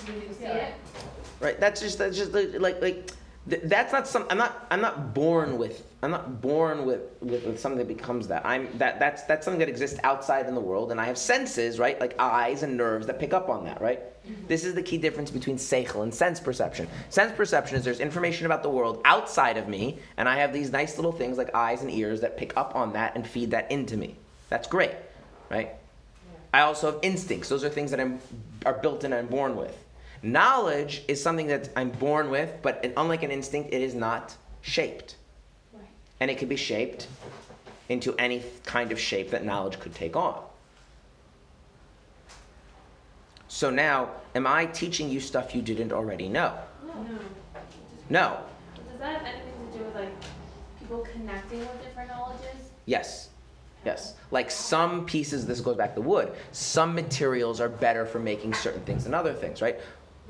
Did You See it? Right? That's just that's just like like, like Th- that's not some. I'm not. I'm not born with. I'm not born with, with with something that becomes that. I'm that. That's that's something that exists outside in the world, and I have senses, right, like eyes and nerves that pick up on that, right. Mm-hmm. This is the key difference between seichel and sense perception. Sense perception is there's information about the world outside of me, and I have these nice little things like eyes and ears that pick up on that and feed that into me. That's great, right? I also have instincts. Those are things that I'm are built in. I'm born with. Knowledge is something that I'm born with, but unlike an instinct, it is not shaped. And it can be shaped into any kind of shape that knowledge could take on. So now, am I teaching you stuff you didn't already know? No. No. Does that have anything to do with like people connecting with different knowledges? Yes. Yes. Like some pieces, this goes back to wood, some materials are better for making certain things than other things, right?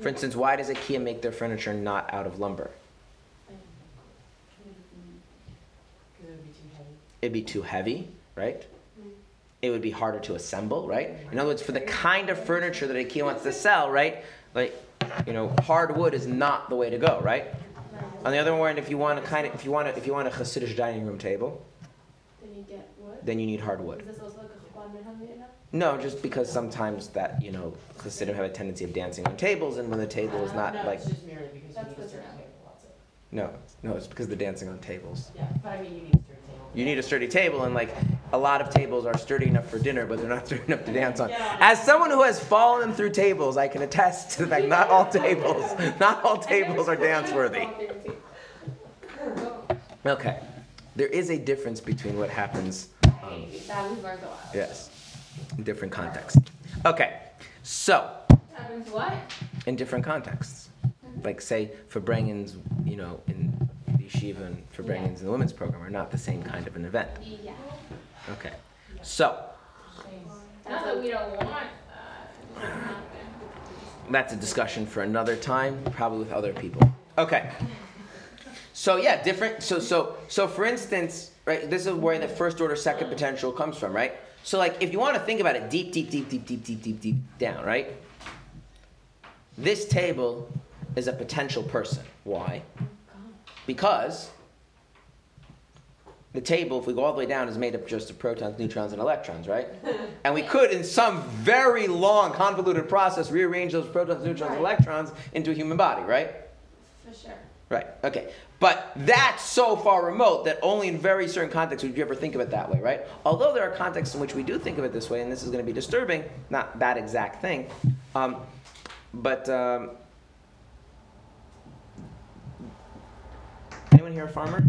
For instance, why does IKEA make their furniture not out of lumber? It would be too heavy. it'd be too heavy, right? It would be harder to assemble, right? In other words, for the kind of furniture that IKEA wants to sell, right? Like, you know, hardwood is not the way to go, right? On the other hand, if you want a kind of, if you want a, if you want a Hasidic dining room table, Then you get wood? then you need hardwood. Is this also like a Chukwan Minhag enough? No, just because sometimes that you know Hasidim have a tendency of dancing on tables, and when the table is uh, not no, like it's just merely because That's you need a good certain know. table, that's it. no, no, it's because they're dancing on tables. Yeah, but I mean, you need a certain table. You need a sturdy table, and like a lot of tables are sturdy enough for dinner, but they're not sturdy enough to dance on. Yeah. As someone who has fallen through tables, I can attest to the fact not all tables, not all tables are dance worthy. Okay, there is a difference between what happens. Um, That we've learned a lot. yes, in different contexts. Okay, so Happens what? in different contexts, like say for farbrengens, you know, in the yeshiva and farbrengens in the women's program are not the same kind of an event. Yeah. Okay, so. Not that we don't want that. That's a discussion for another time, probably with other people. Okay. So yeah, different. So so so for instance, right? This is where the first order second potential comes from, right? So like, if you want to think about it deep, deep, deep, deep, deep, deep, deep, deep down, right? This table is a potential person. Why? Because the table, if we go all the way down, is made up just of protons, neutrons, and electrons, right? And we could, in some very long, convoluted process, rearrange those protons, neutrons, and electrons into a human body, right? For sure. Right. Okay. But that's so far remote that only in very certain contexts would you ever think of it that way, right? Although there are contexts in which we do think of it this way, and this is going to be disturbing, not that exact thing, um, but um, anyone here a farmer?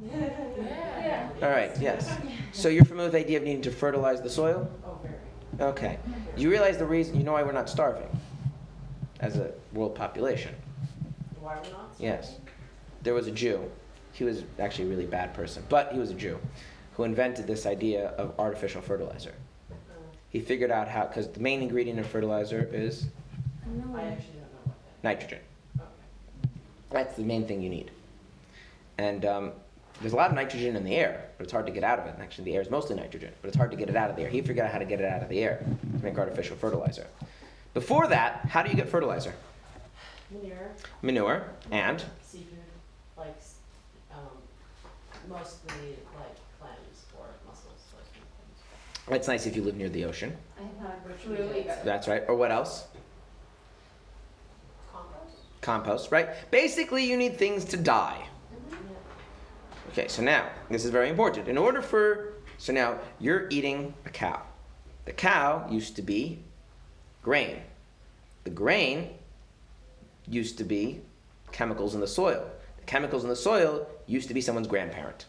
Yeah. All right. Yes. So you're familiar with the idea of needing to fertilize the soil? Oh, very. Okay. You realize the reason? You know why we're not starving as a world population? Why we're not? Yes. There was a Jew. He was actually a really bad person, but he was a Jew who invented this idea of artificial fertilizer. He figured out how, because the main ingredient of fertilizer is I actually don't know what nitrogen. That's the main thing you need. And um, there's a lot of nitrogen in the air, but it's hard to get out of it. And actually, the air is mostly nitrogen, but it's hard to get it out of the air. He figured out how to get it out of the air to make artificial fertilizer. Before that, how do you get fertilizer? Manure, Manure and seafood, like, s- um, mostly like clams or mussels, those kind of things. it's nice if you live near the ocean. I have Which really we good. That's right. Or what else? Compost? Compost, right? Basically, you need things to die. Yeah. Okay, so now, this is very important. In order for, so now you're eating a cow. The cow used to be grain. The grain used to be chemicals in the soil. The chemicals in the soil used to be someone's grandparent.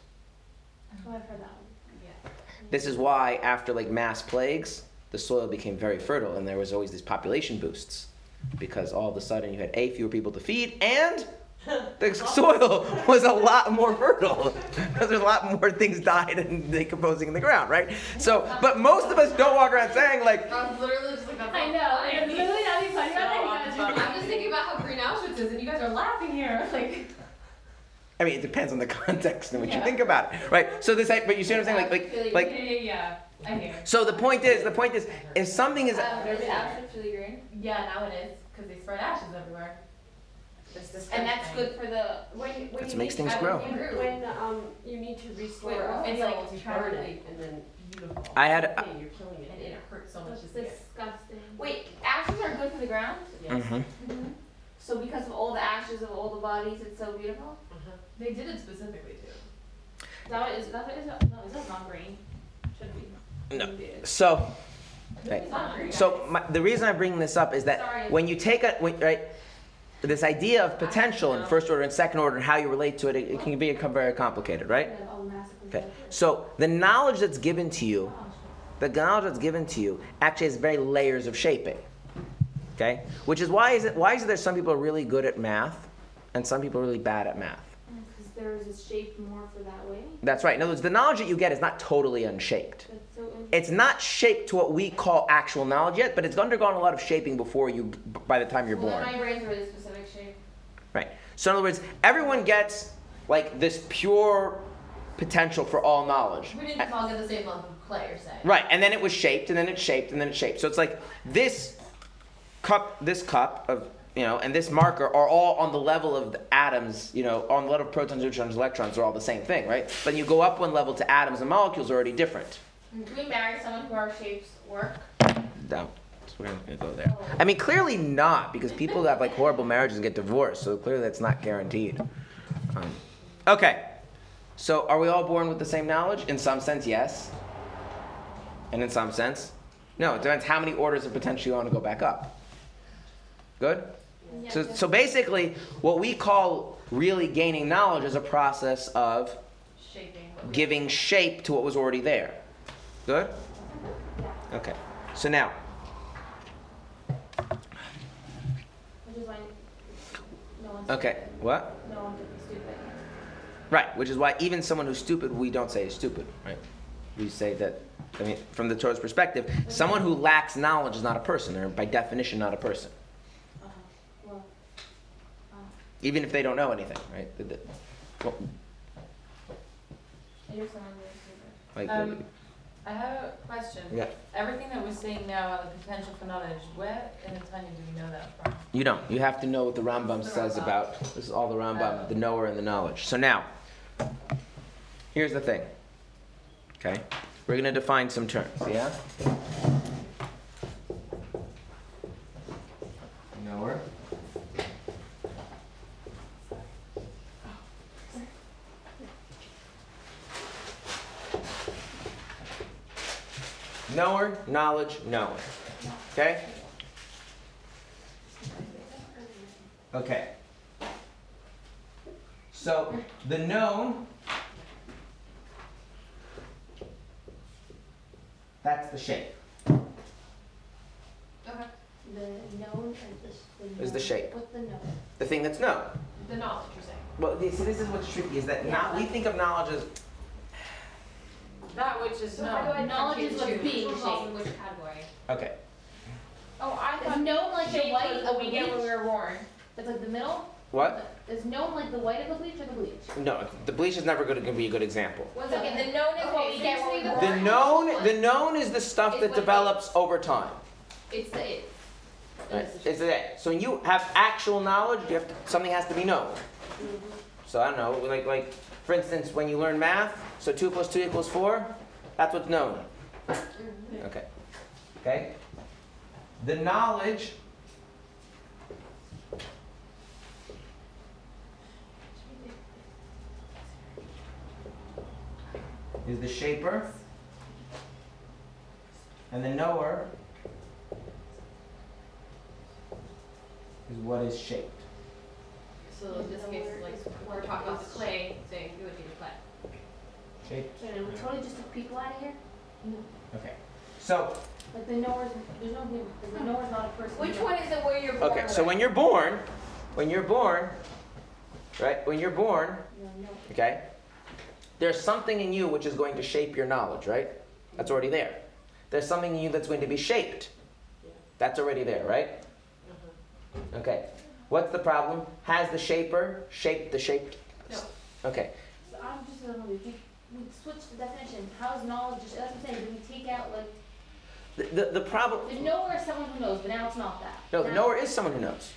Oh, I've heard that one. This is why, after like mass plagues, the soil became very fertile and there was always these population boosts. Because all of a sudden you had A, fewer people to feed, and the soil was a lot more fertile because there's a lot more things died and decomposing in the ground, right? So, but most of us don't walk around saying like, I was literally just like, I know. I'm literally not even funny about that. You guys are I'm just thinking about how green Auschwitz is, and you guys are laughing here. Like, I mean, it depends on the context in which you think about it, right? So this, but you see what I'm saying? Like, like, yeah, like. yeah, yeah. I hear. So the point is, the point is, if something is, Um, is Auschwitz really green? yeah, now it is, because they spread ashes everywhere. And that's good for the, When, when That you makes need things grow. When, when, um, you need to restore Wait, a what? It's like you burn to- it, and then beautiful. I had- Okay, you're killing it, and it hurts so much That's to disgusting. Wait, ashes are good for the ground? Yes. Mhm. So because of all the ashes of all the bodies, it's so beautiful? Uh-huh. They did it specifically too. Is that is that is that, no, is that not green? Should be. No. So, right. Green. So my, the reason I bring this up is that Sorry. when you take a when, right, this idea of potential in first order and second order and how you relate to it, it, it can become very complicated, right? Okay. So the knowledge that's given to you, oh, the knowledge that's given to you, actually has very layers of shaping. Okay, which is why is it why is it that some people are really good at math, and some people are really bad at math? Theirs is shaped more for that way. That's right. In other words, the knowledge that you get is not totally unshaped. So. It's not shaped to what we call actual knowledge yet, but it's undergone a lot of shaping before you, by the time you're Well, born. my brain's a really specific shape. Right. So in other words, everyone gets like this pure potential for all knowledge. We didn't all get the same lump of clay, you're saying? Right, and then it was shaped, and then it's shaped, and then it's shaped. So it's like this cup, this cup of you know, and this marker are all on the level of the atoms, you know, on the level of protons, neutrons, electrons are all the same thing, right? But you go up one level to atoms and molecules are already different. Do we marry someone who our shapes work? No. So we're not gonna go there. I mean, clearly not, because people have like horrible marriages and get divorced, so clearly that's not guaranteed. Um, okay. So are we all born with the same knowledge? In some sense, yes. And in some sense, no. It depends how many orders of potential you want to go back up. Good? So, so basically, what we call really gaining knowledge is a process of Shaping. giving shape to what was already there. Good? Okay. So now, Which is why no okay, what? No one could be stupid. Right, which is why even someone who's stupid, we don't say is stupid, right? We say that, I mean, from the Torah's perspective, someone who lacks knowledge is not a person. They're by definition not a person, Uh-huh. Well, even if they don't know anything, right? The- the- well, you're someone really stupid. Like, Um, I have a question. yeah, Everything that we're saying now about the potential for knowledge, where in the Tanya do we know that from? you don't. You have to know what the Rambam The says Rambam. about. This is all the Rambam, Oh. the knower and the knowledge. So now, here's the thing. Okay, we're gonna define some terms. Yeah. Knower. Knower, knowledge, knowing. Okay? Okay. So the known, that's the shape, Okay. The known and the, the is the shape, What's the known? the thing that's known. The knowledge, you're saying? Well, see, this is what's tricky, is that Yeah. not, we think of knowledge as, That which is So how do I known. knowledge is what's being Which falls shaped? in which category? okay, Oh, I Is thought known like the shape white was of what the we get when we were born. It's like the middle? what? Is known like the white of the bleach or the bleach? No, the bleach is never gonna be a good example. One second, the known is what we get so when we you're were The born? known, the known is the stuff that develops over time. It's the it. Right? It's that. So when you have actual knowledge, you have to, something has to be known. Mm-hmm. So I don't know, like like for instance, when you learn math, so two plus two equals four, that's what's known. Okay. Okay. The knowledge is the shaper, and the knower is what is shaped. So in this case, like, we're talking about the clay, thing, it would be the clay. Shaped. So we totally just took people out of here? Okay. So Like the knower's, there's no, human- the knower's not a person. Which one is it where you're born okay. So with? when you're born, when you're born, right? When you're born, No, no. okay, there's something in you which is going to shape your knowledge, right? That's already there. There's something in you that's going to be shaped. That's already there, right? Mm-hmm. Okay. What's the problem? Has the shaper shaped the shaped? No. Okay. So I'm just a little, we, switch the definition. How is knowledge, just, that's what I'm saying, do we take out like, The, the, the problem. the knower is someone who knows, but now it's not that. No, the Now- knower is someone who knows.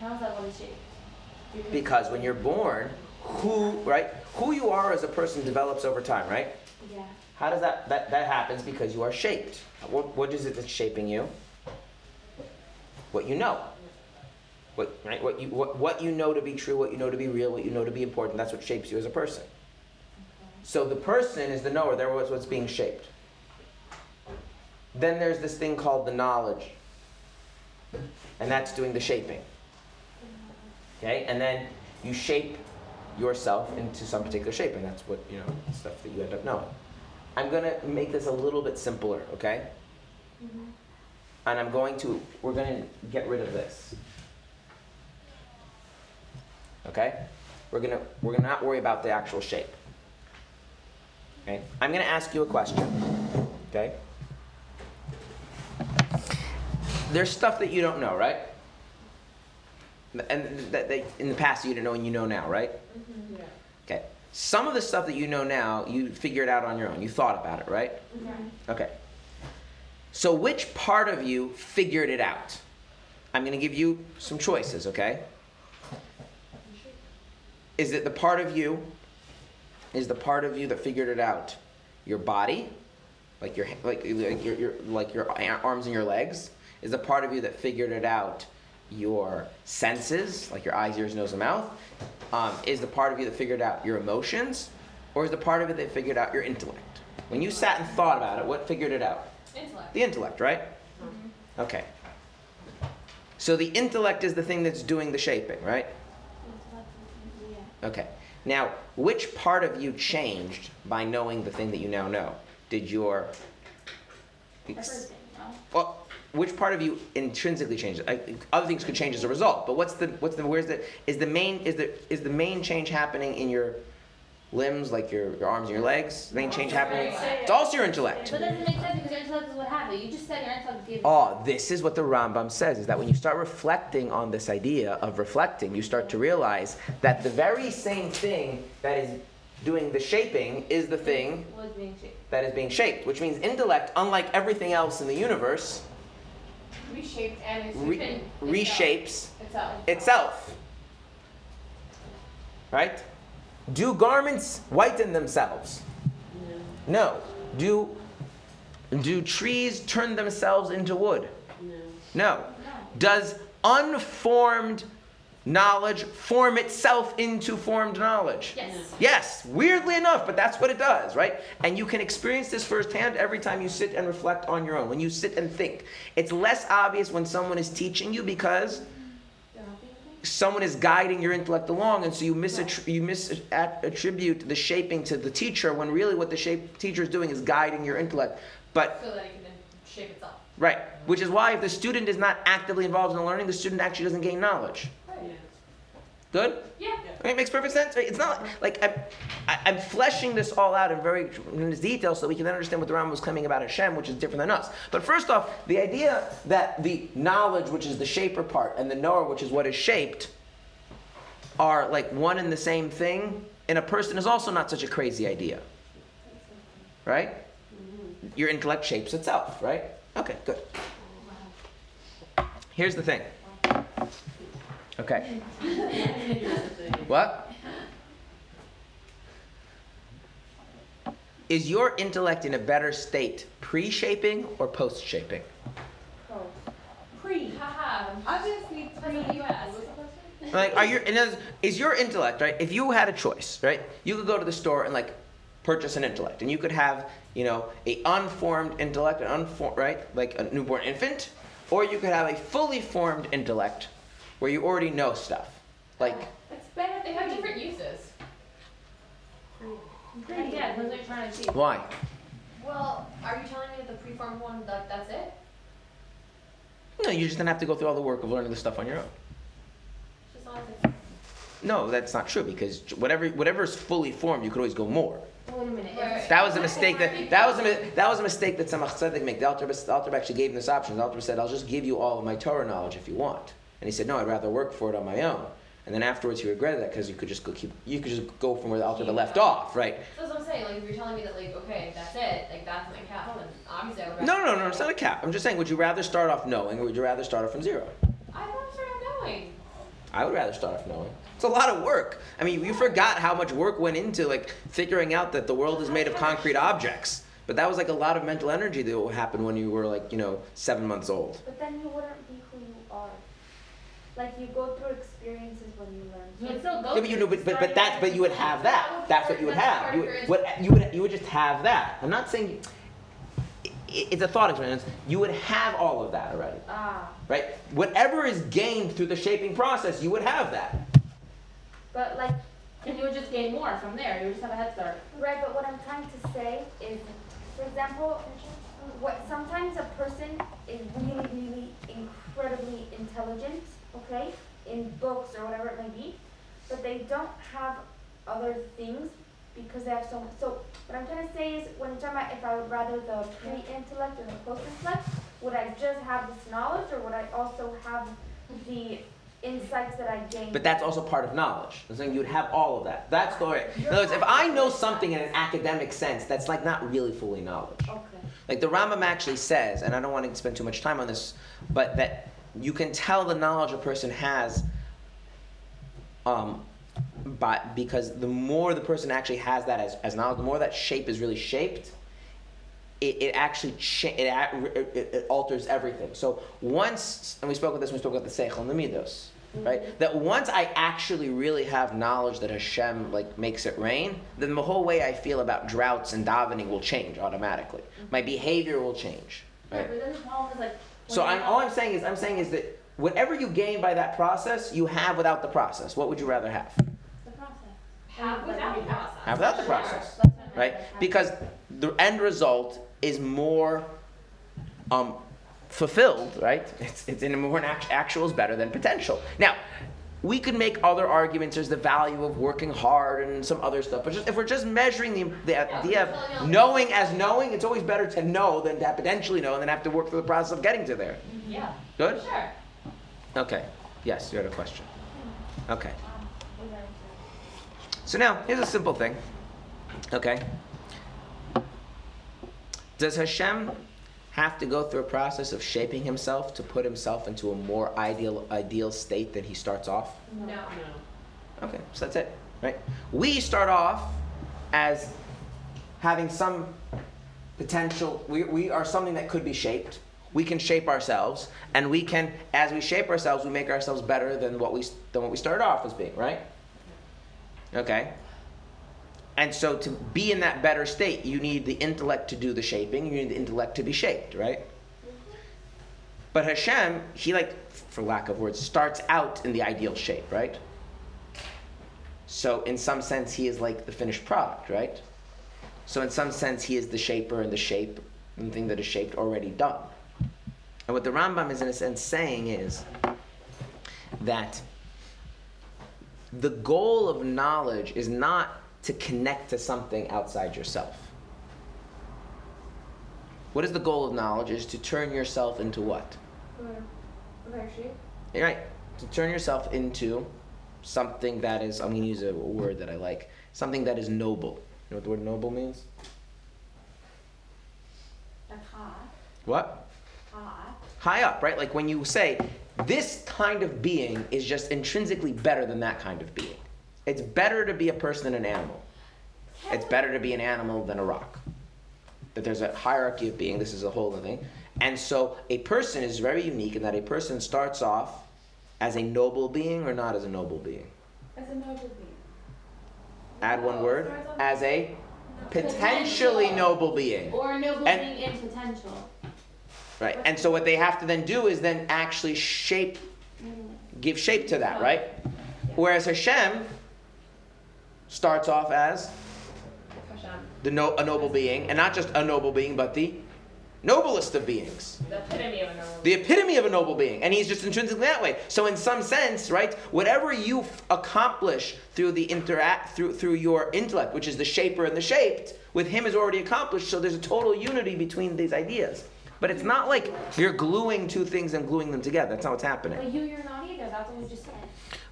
How's that one shaped? Because when you're born, who, right? Who you are as a person develops over time, right? Yeah. How does that, that, that happens because you are shaped. What, what is it that's shaping you? What you know. What, right? what, you, what, what you know to be true, what you know to be real, what you know to be important, that's what shapes you as a person. So the person is the knower, there was what's being shaped. Then there's this thing called the knowledge. And that's doing the shaping. Okay? And then you shape yourself into some particular shape, and that's what, you know, stuff that you end up knowing. I'm going to make this a little bit simpler, okay? Mm-hmm. And I'm going to, we're going to get rid of this. Okay? We're to, we're to not worry about the actual shape. Okay? I'm going to ask you a question. Okay? There's stuff that you don't know, right? And that, that in the past you didn't know and you know now, right? Mhm. Yeah. Okay. Some of the stuff that you know now, you figured it out on your own. You thought about it, right? Okay. So, which part of you figured it out? I'm going to give you some choices, okay? Is it the part of you? Is the part of you that figured it out your body, like your like like your, your like your arms and your legs? Is the part of you that figured it out your senses, like your eyes, ears, nose, and mouth? Um, is the part of you that figured out your emotions, or is the part of it that figured out your intellect? When you sat and thought about it, what figured it out? Intellect. The intellect, right? Okay. So the intellect is the thing that's doing the shaping, right? Okay. Now, which part of you changed by knowing the thing that you now know? Did your no? well, which part of you intrinsically changed? I, other things could change as a result, but what's the what's the where's the is the main is the is the main change happening in your limbs, like your, your arms and your legs? The main change happening. It's also your intellect. But that doesn't make sense because your intellect is what happened. You just said your intellect gave. Oh, this is what the Rambam says is that when you start reflecting on this idea of reflecting, you start to realize that the very same thing that is doing the shaping is the thing that is being shaped, which means intellect, unlike everything else in the universe, Reshaped and re- reshapes itself. itself. Right? Do garments whiten themselves? No. Do do trees turn themselves into wood? No. No. Does unformed knowledge form itself into formed knowledge? Yes. Yes, weirdly enough, but that's what it does, right? And you can experience this firsthand every time you sit and reflect on your own, when you sit and think. It's less obvious when someone is teaching you because someone is guiding your intellect along, and so you misattri- you misattribute the shaping to the teacher when really what the shape teacher is doing is guiding your intellect. But So that it can then shape itself. right, which is why if the student is not actively involved in the learning, the student actually doesn't gain knowledge. Good? Yeah. Okay, it makes perfect sense. It's not like I'm, I- I'm fleshing this all out in very in detail so we can then understand what the Rambam was claiming about Hashem, which is different than us. But first off, the idea that the knowledge, which is the shaper part, and the knower, which is what is shaped, are like one and the same thing in a person is also not such a crazy idea. Right? Your intellect shapes itself, right? Okay, good. Here's the thing. Okay. What? Is your intellect in a better state pre shaping or post shaping? Pre. Haha. Obviously, That's what you asked. Like, are your, in other is your intellect, right? If you had a choice, right? You could go to the store and, like, purchase an intellect. And you could have, you know, a unformed intellect, an unformed, right? Like a newborn infant. Or you could have a fully formed intellect where you already know stuff. Like, It's better. They have different uses. Yeah, that's what you're trying to achieve. why? Well, are you telling me that the preformed one, that, that's it? No, you just don't have to go through all the work of learning the stuff on your own. Just as as No, that's not true because whatever whatever's fully formed, you could always go more. Wait a minute. Right, right. That was a mistake that that was a that was a mistake that Tzemach Tzedek made. The Alter, the Alter actually gave him this option. The Alter said, "I'll just give you all of my Torah knowledge if you want." And he said, "No, I'd rather work for it on my own." And then afterwards, he regretted that because you could just go keep you could just go from where the Alter Keep left off, right? So that's what I'm saying, like, if you're telling me that, like, okay, that's it, like, that's my cap, then obviously I would No, rather- no, no, it's not a cap. I'm just saying, would you rather start off knowing or would you rather start off from zero? I don't start out knowing. I would rather start off knowing. It's a lot of work. I mean, you forgot how much work went into like figuring out that the world is made of concrete objects. But that was like a lot of mental energy that would happen when you were like, you know, seven months old. But then you wouldn't be who you are. Like you go through experiences when you learn. You would still go. Yeah, but you know, but, but, but starting that's but you would have that. That's what you would have. You would, what you would you would just have that. I'm not saying i- i- it's a thought experience. You would have all of that already, Ah, right? Whatever is gained through the shaping process, you would have that. but like And you would just gain more from there. You would just have a head start. Right, but what I'm trying to say is, for example, what sometimes a person is really, really incredibly intelligent, okay, in books or whatever it may be, but they don't have other things because they have so much. So what I'm trying to say is, when you're talking about if I would rather the pre-intellect or the post-intellect, would I just have this knowledge or would I also have the insights that I gained? But that's also part of knowledge. I'm saying you'd have all of that. That's the way. In other words, if I know something in an academic sense, that's like not really fully knowledge. Okay. Like the Rambam actually says, and I don't want to spend too much time on this, but that you can tell the knowledge a person has um, but because the more the person actually has that as, as knowledge, the more that shape is really shaped, it, it actually cha- it, it, it alters everything. So once, and we spoke about this when we spoke about the Seichel and the Midos, right? That once I actually really have knowledge that Hashem like makes it rain, then the whole way I feel about droughts and davening will change automatically. My behavior will change, Right. right? But then the problem is like. When So I'm, all I'm saying is, I'm saying is that whatever you gain by that process, you have without the process. What would you rather have? The process. Have without the process. Have without the process, That's what I meant, right? Because the end result is more um, fulfilled, right? It's, it's in a more act- actual is better than potential. Now, we could make other arguments. There's the value of working hard and some other stuff. But just, if we're just measuring the, the idea of uh, knowing as knowing, it's always better to know than to potentially know and then have to work through the process of getting to there. Yeah. Good? Sure. Okay. Yes, you had a question. Okay. So now, here's a simple thing. Okay. Does Hashem have to go through a process of shaping himself to put himself into a more ideal ideal state than he starts off? No. No. Okay, so that's it, right? We start off as having some potential. We, we are something that could be shaped. We can shape ourselves, and we can, as we shape ourselves, we make ourselves better than what we than what we started off as being, right? Okay. And so to be in that better state, you need the intellect to do the shaping. You need the intellect to be shaped, right? But Hashem, he like, for lack of words, starts out in the ideal shape, right? So in some sense, he is like the finished product, right? So in some sense, he is the shaper and the shape and the thing that is shaped already done. And what the Rambam is in a sense saying is that the goal of knowledge is not to connect to something outside yourself. What is the goal of knowledge? Is to turn yourself into what? You're right. To turn yourself into something that is, I'm going to use a word that I like, something that is noble. You know what the word noble means? Like high, What? high. High up, right? Like when you say, this kind of being is just intrinsically better than that kind of being. It's better to be a person than an animal. It's better to be an animal than a rock. That there's a hierarchy of being. This is a whole other thing. And so a person is very unique in that a person starts off as a noble being or not as a noble being. As a noble being. Add one word. As a potentially noble being. Or a noble And- being in potential. Right. And so what they have to then do is then actually shape, mm-hmm. give shape to that, right? Whereas Hashem starts off as the no, a noble being, and not just a noble being, but the noblest of beings, The epitome of a noble. the epitome of a noble being, and he's just intrinsically that way. So in some sense, right, whatever you f- accomplish through the interact through through your intellect, which is the shaper and the shaped, with him is already accomplished. So there's a total unity between these ideas. But it's not like you're gluing two things and gluing them together. That's not what's happening. But you, you're not either. That's what we just said.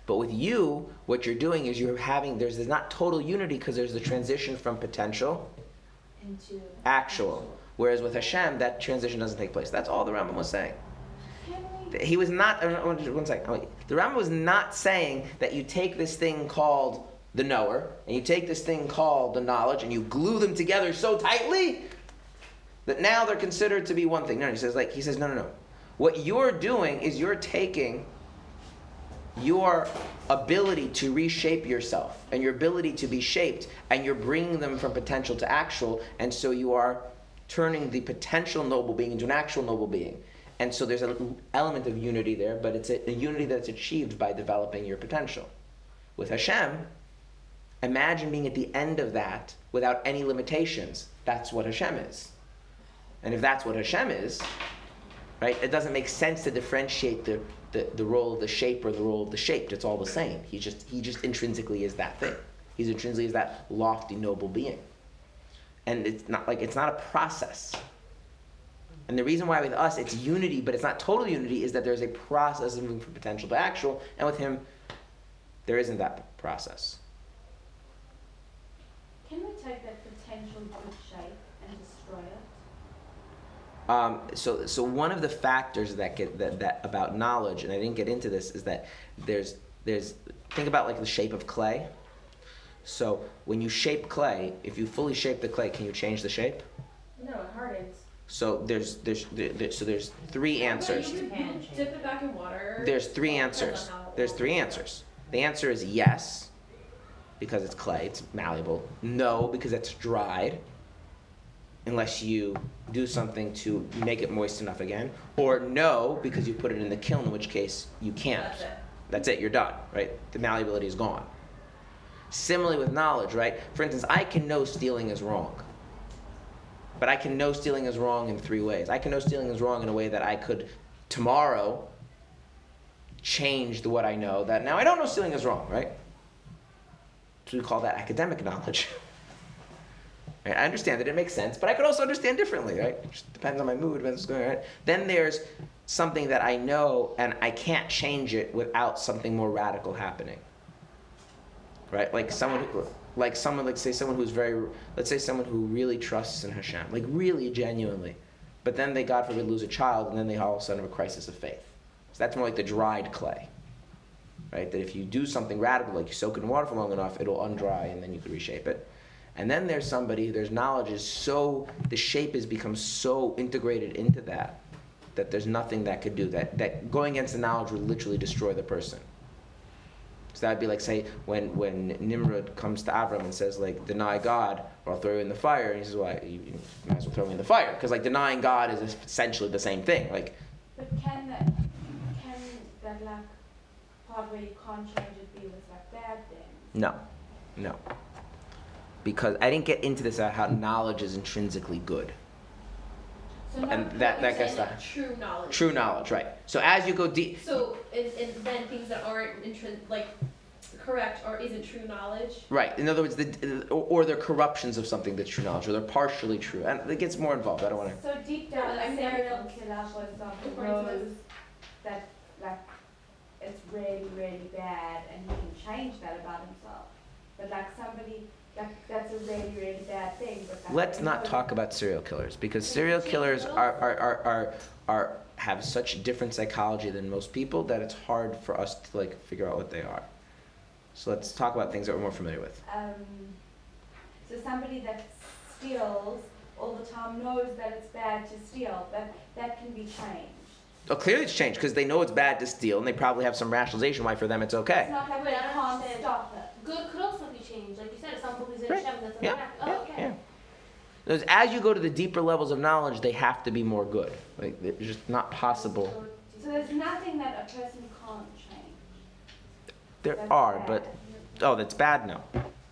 But with you, what you're doing is you're having there's, there's not total unity because there's the transition from potential Into. actual. Whereas with Hashem, that transition doesn't take place. That's all the Rambam was saying. He was not. One one second. The Rambam was not saying that you take this thing called the knower and you take this thing called the knowledge and you glue them together so tightly that now they're considered to be one thing. No, he says like he says no, no, no. What you're doing is you're taking your ability to reshape yourself and your ability to be shaped and you're bringing them from potential to actual and so you are turning the potential noble being into an actual noble being. And so there's an element of unity there but it's a, a unity that's achieved by developing your potential. With hashem imagine being at the end of that without any limitations. That's what hashem is. And if that's what hashem is right? It doesn't make sense to differentiate the, the, the role of the shape or the role of the shaped. It's all the same. He just he just intrinsically is that thing. He's intrinsically is that lofty noble being. And it's not like it's not a process. And the reason why with us it's unity but it's not total unity is that there's a process of moving from potential to actual and with him there isn't that process. Can we take that potential good shape and destroy it? Um, so, so one of the factors that get that, that about knowledge, and I didn't get into this, is that there's there's think about like the shape of clay. So when you shape clay, if you fully shape the clay, can you change the shape? No, it hardens. So there's there's there, there- so there's three answers. You can dip it back in water. There's three answers. There's three answers. The answer is yes, because it's clay, it's malleable. No, because it's dried, unless you do something to make it moist enough again. Or no, because you put it in the kiln, in which case you can't. That's it. That's it, you're done, right? The malleability is gone. Similarly with knowledge, right? For instance, I can know stealing is wrong. But I can know stealing is wrong in three ways. I can know stealing is wrong in a way that I could tomorrow change the what I know that now I don't know stealing is wrong, right? So we call that academic knowledge. Right? I understand that it makes sense, but I could also understand differently, right? It just depends on my mood, depends what's going on. Right? Then there's something that I know and I can't change it without something more radical happening. Right? Like someone who, like someone like say someone who's very let's say someone who really trusts in Hashem, like really genuinely. But then they God forbid lose a child and then they all of a sudden have a crisis of faith. So that's more like the dried clay. Right? That if you do something radical, like you soak in water for long enough, it'll undry and then you can reshape it. And then there's somebody, there's knowledge is so, the shape has become so integrated into that, that there's nothing that could do that. That going against the knowledge would literally destroy the person. So that'd be like, say, when, when Nimrod comes to Avram and says, like, deny God, or I'll throw you in the fire. And he says, well, you, you might as well throw me in the fire. Because, like, denying God is essentially the same thing. Like, But can that, can that like part where you can't change it be with like bad things? no, no. Because I didn't get into this about how knowledge is intrinsically good. So not- And that- that gets that. true knowledge. True knowledge, right. So as you go deep, So and, and then things that aren't intrin- like correct or isn't true knowledge. Right. In other words, the, or, or they're corruptions of something that's true knowledge, or they're partially true, and it gets more involved. I don't want to. So deep down, Yeah, a I mean, serial everything- killer, for example, According to knows that like it's really, really bad, and he can change that about himself. But like somebody, that's a really, really bad thing. Let's not talk about serial killers because serial killers are are, are, are, are have such different psychology than most people that it's hard for us to like figure out what they are. So let's talk about things that we're more familiar with. Um, so somebody that steals all the time knows that it's bad to steal, but that can be changed. Oh, clearly it's changed because they know it's bad to steal, and they probably have some rationalization why for them it's okay. It's not like Wait, they I don't can't stop it. Good could also be changed, like you said, if someone believes in Right. Hashem, that's Yeah, an yeah, Oh, okay. yeah. Because As you go to the deeper levels of knowledge, they have to be more good. Like it's just not possible. So there's nothing that a person can't change. There That's are, bad. but oh, that's bad. No,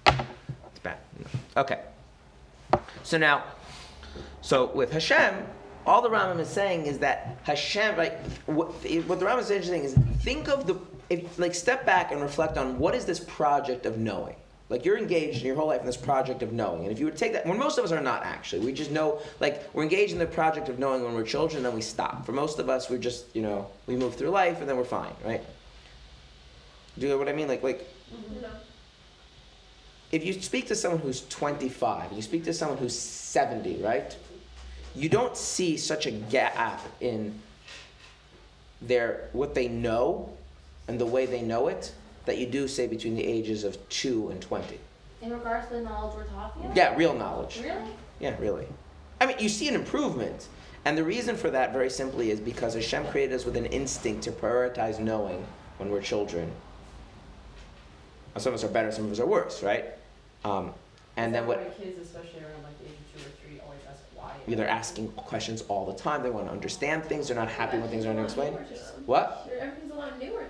it's bad. No. Okay. So now, so with Hashem, all the Rambam is saying is that Hashem, like what, what the Rambam is interesting is think of the if like step back and reflect on what is this project of knowing. Like you're engaged in your whole life in this project of knowing, and if you would take that, when most of us are not actually, we just know like we're engaged in the project of knowing when we're children, then we stop. For most of us, we're just you know we move through life and then we're fine, right? Do you know what I mean? Like like No. if you speak to someone who's 25 you speak to someone who's 70, right? You don't see such a gap in their what they know and the way they know it that you do say between the ages of two and twenty. In regards to the knowledge we're talking about? Yeah, real knowledge. Really? Yeah, really. I mean, you see an improvement. And the reason for that, very simply, is because Hashem created us with an instinct to prioritize knowing when we're children. Now, Some of us are better, some of us are worse, right? Um, and then what? My kids, especially around like the age of two or three, always ask why. They're asking questions all the time. They want to understand things. They're not happy when things aren't explained. What? Everything's a lot newer to them.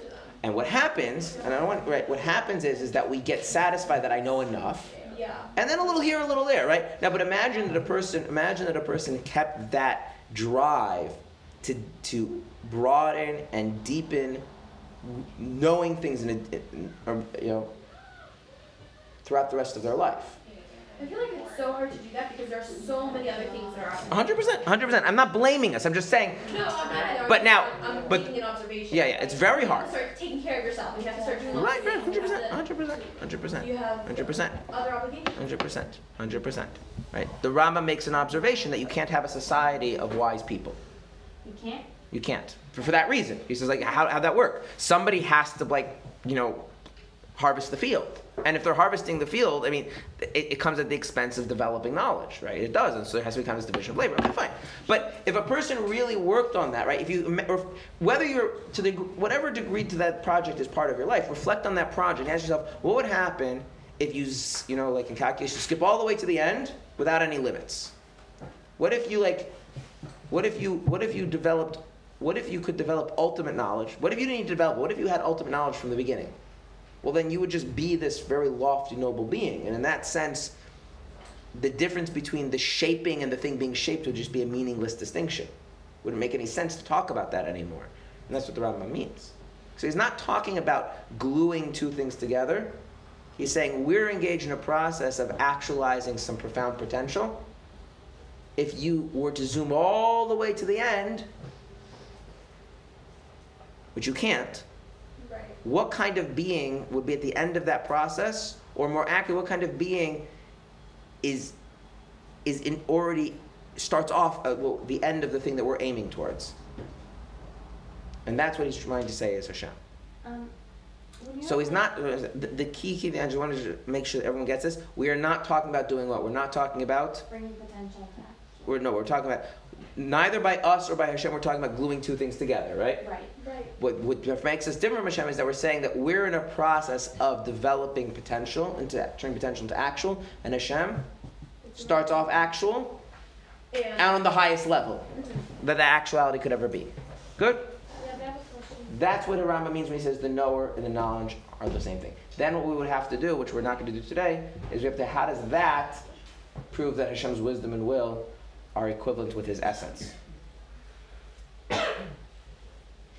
And what happens? And I don't want right. What happens is is that we get satisfied that I know enough, Yeah. and then a little here, a little there, right? Now, but imagine that a person, imagine that a person kept that drive to to broaden and deepen knowing things in, a, you know throughout the rest of their life. I feel like it's so hard to do that because there are so many other things that are. 100 percent, 100 percent. I'm not blaming us. I'm just saying. No, I'm not. either. But now- I'm but- making an observation. Yeah, yeah, it's very You have hard. to start taking care of yourself. You have to start doing Right, right, things. 100 You have percent, to- 100 percent, 100 percent, You have 100 percent. other obligations. Hundred percent, hundred percent, right? The Rambam makes an observation that you can't have a society of wise people. You can't? You can't for, for that reason. He says like, how how'd that work? Somebody has to like, you know, harvest the field, and if they're harvesting the field, I mean, it, it comes at the expense of developing knowledge, right? It does, and so there has to be kind of this division of labor. Okay, fine. But if a person really worked on that, right? If you, or whether you're to the whatever degree to that project is part of your life, reflect on that project. Ask yourself, what would happen if you, you know, like in calculus, you skip all the way to the end without any limits? What if you like, what if you, what if you developed, what if you could develop ultimate knowledge? What if you didn't need to develop? What if you had ultimate knowledge from the beginning? Well, then you would just be this very lofty, noble being, and in that sense, the difference between the shaping and the thing being shaped would just be a meaningless distinction. Wouldn't make any sense to talk about that anymore, and that's what the Rambam means. So he's not talking about gluing two things together. He's saying we're engaged in a process of actualizing some profound potential. If you were to zoom all the way to the end, which you can't, Right. what kind of being would be at the end of that process, or more accurately, what kind of being is is in already starts off at well, the end of the thing that we're aiming towards, and that's what he's trying to say is Hashem. Um, So he's not the, the key key. I just wanted to make sure that everyone gets this. We are not talking about doing what we're not talking about. Bringing potential back. We're no, we're talking about neither by us or by Hashem. We're talking about gluing two things together, right? Right. Right. What, what makes us different from Hashem is that we're saying that we're in a process of developing potential into turning potential into actual, and Hashem starts off actual And and on the highest level mm-hmm. that the actuality could ever be. Good. Yeah, but I have a question. That's what HaRambam means when he says the knower and the knowledge are the same thing. Then what we would have to do, which we're not going to do today, is we have to how does that prove that Hashem's wisdom and will are equivalent with His essence?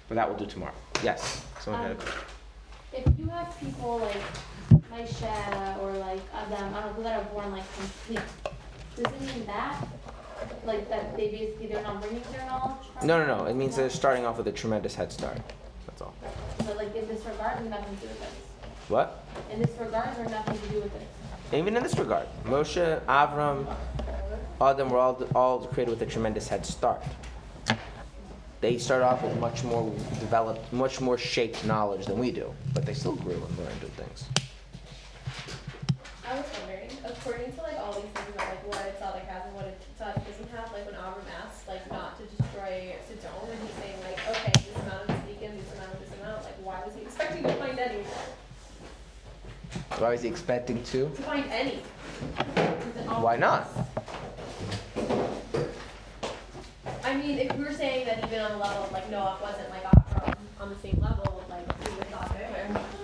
But that we'll do tomorrow. Yes. Someone had a Um, question. If you have people like Moshe or like Adam, I don't know, that are born like complete, does it mean that? Like that they basically they're not bringing their knowledge? No, no, no. It means they're starting off with a tremendous head start. That's all. But like in this regard, nothing to do with this. What? In this regard, there's nothing to do with this. Even in this regard, Moshe, Avram, Adam were all, all created with a tremendous head start. They started off with much more developed, much more shaped knowledge than we do, but they still grew and learned new things. I was wondering, according to like all these things about like what a tzaddik has and what a tzaddik doesn't have, like when Avram asks like not to destroy Sodom, and he's saying like, okay, this amount of tzaddikim, this amount of this amount, like why was he expecting to find any? Why was he expecting to? To find any? Why not? I mean, if we're saying that even on the level of like Noah wasn't like off on the same level, like we would thought better.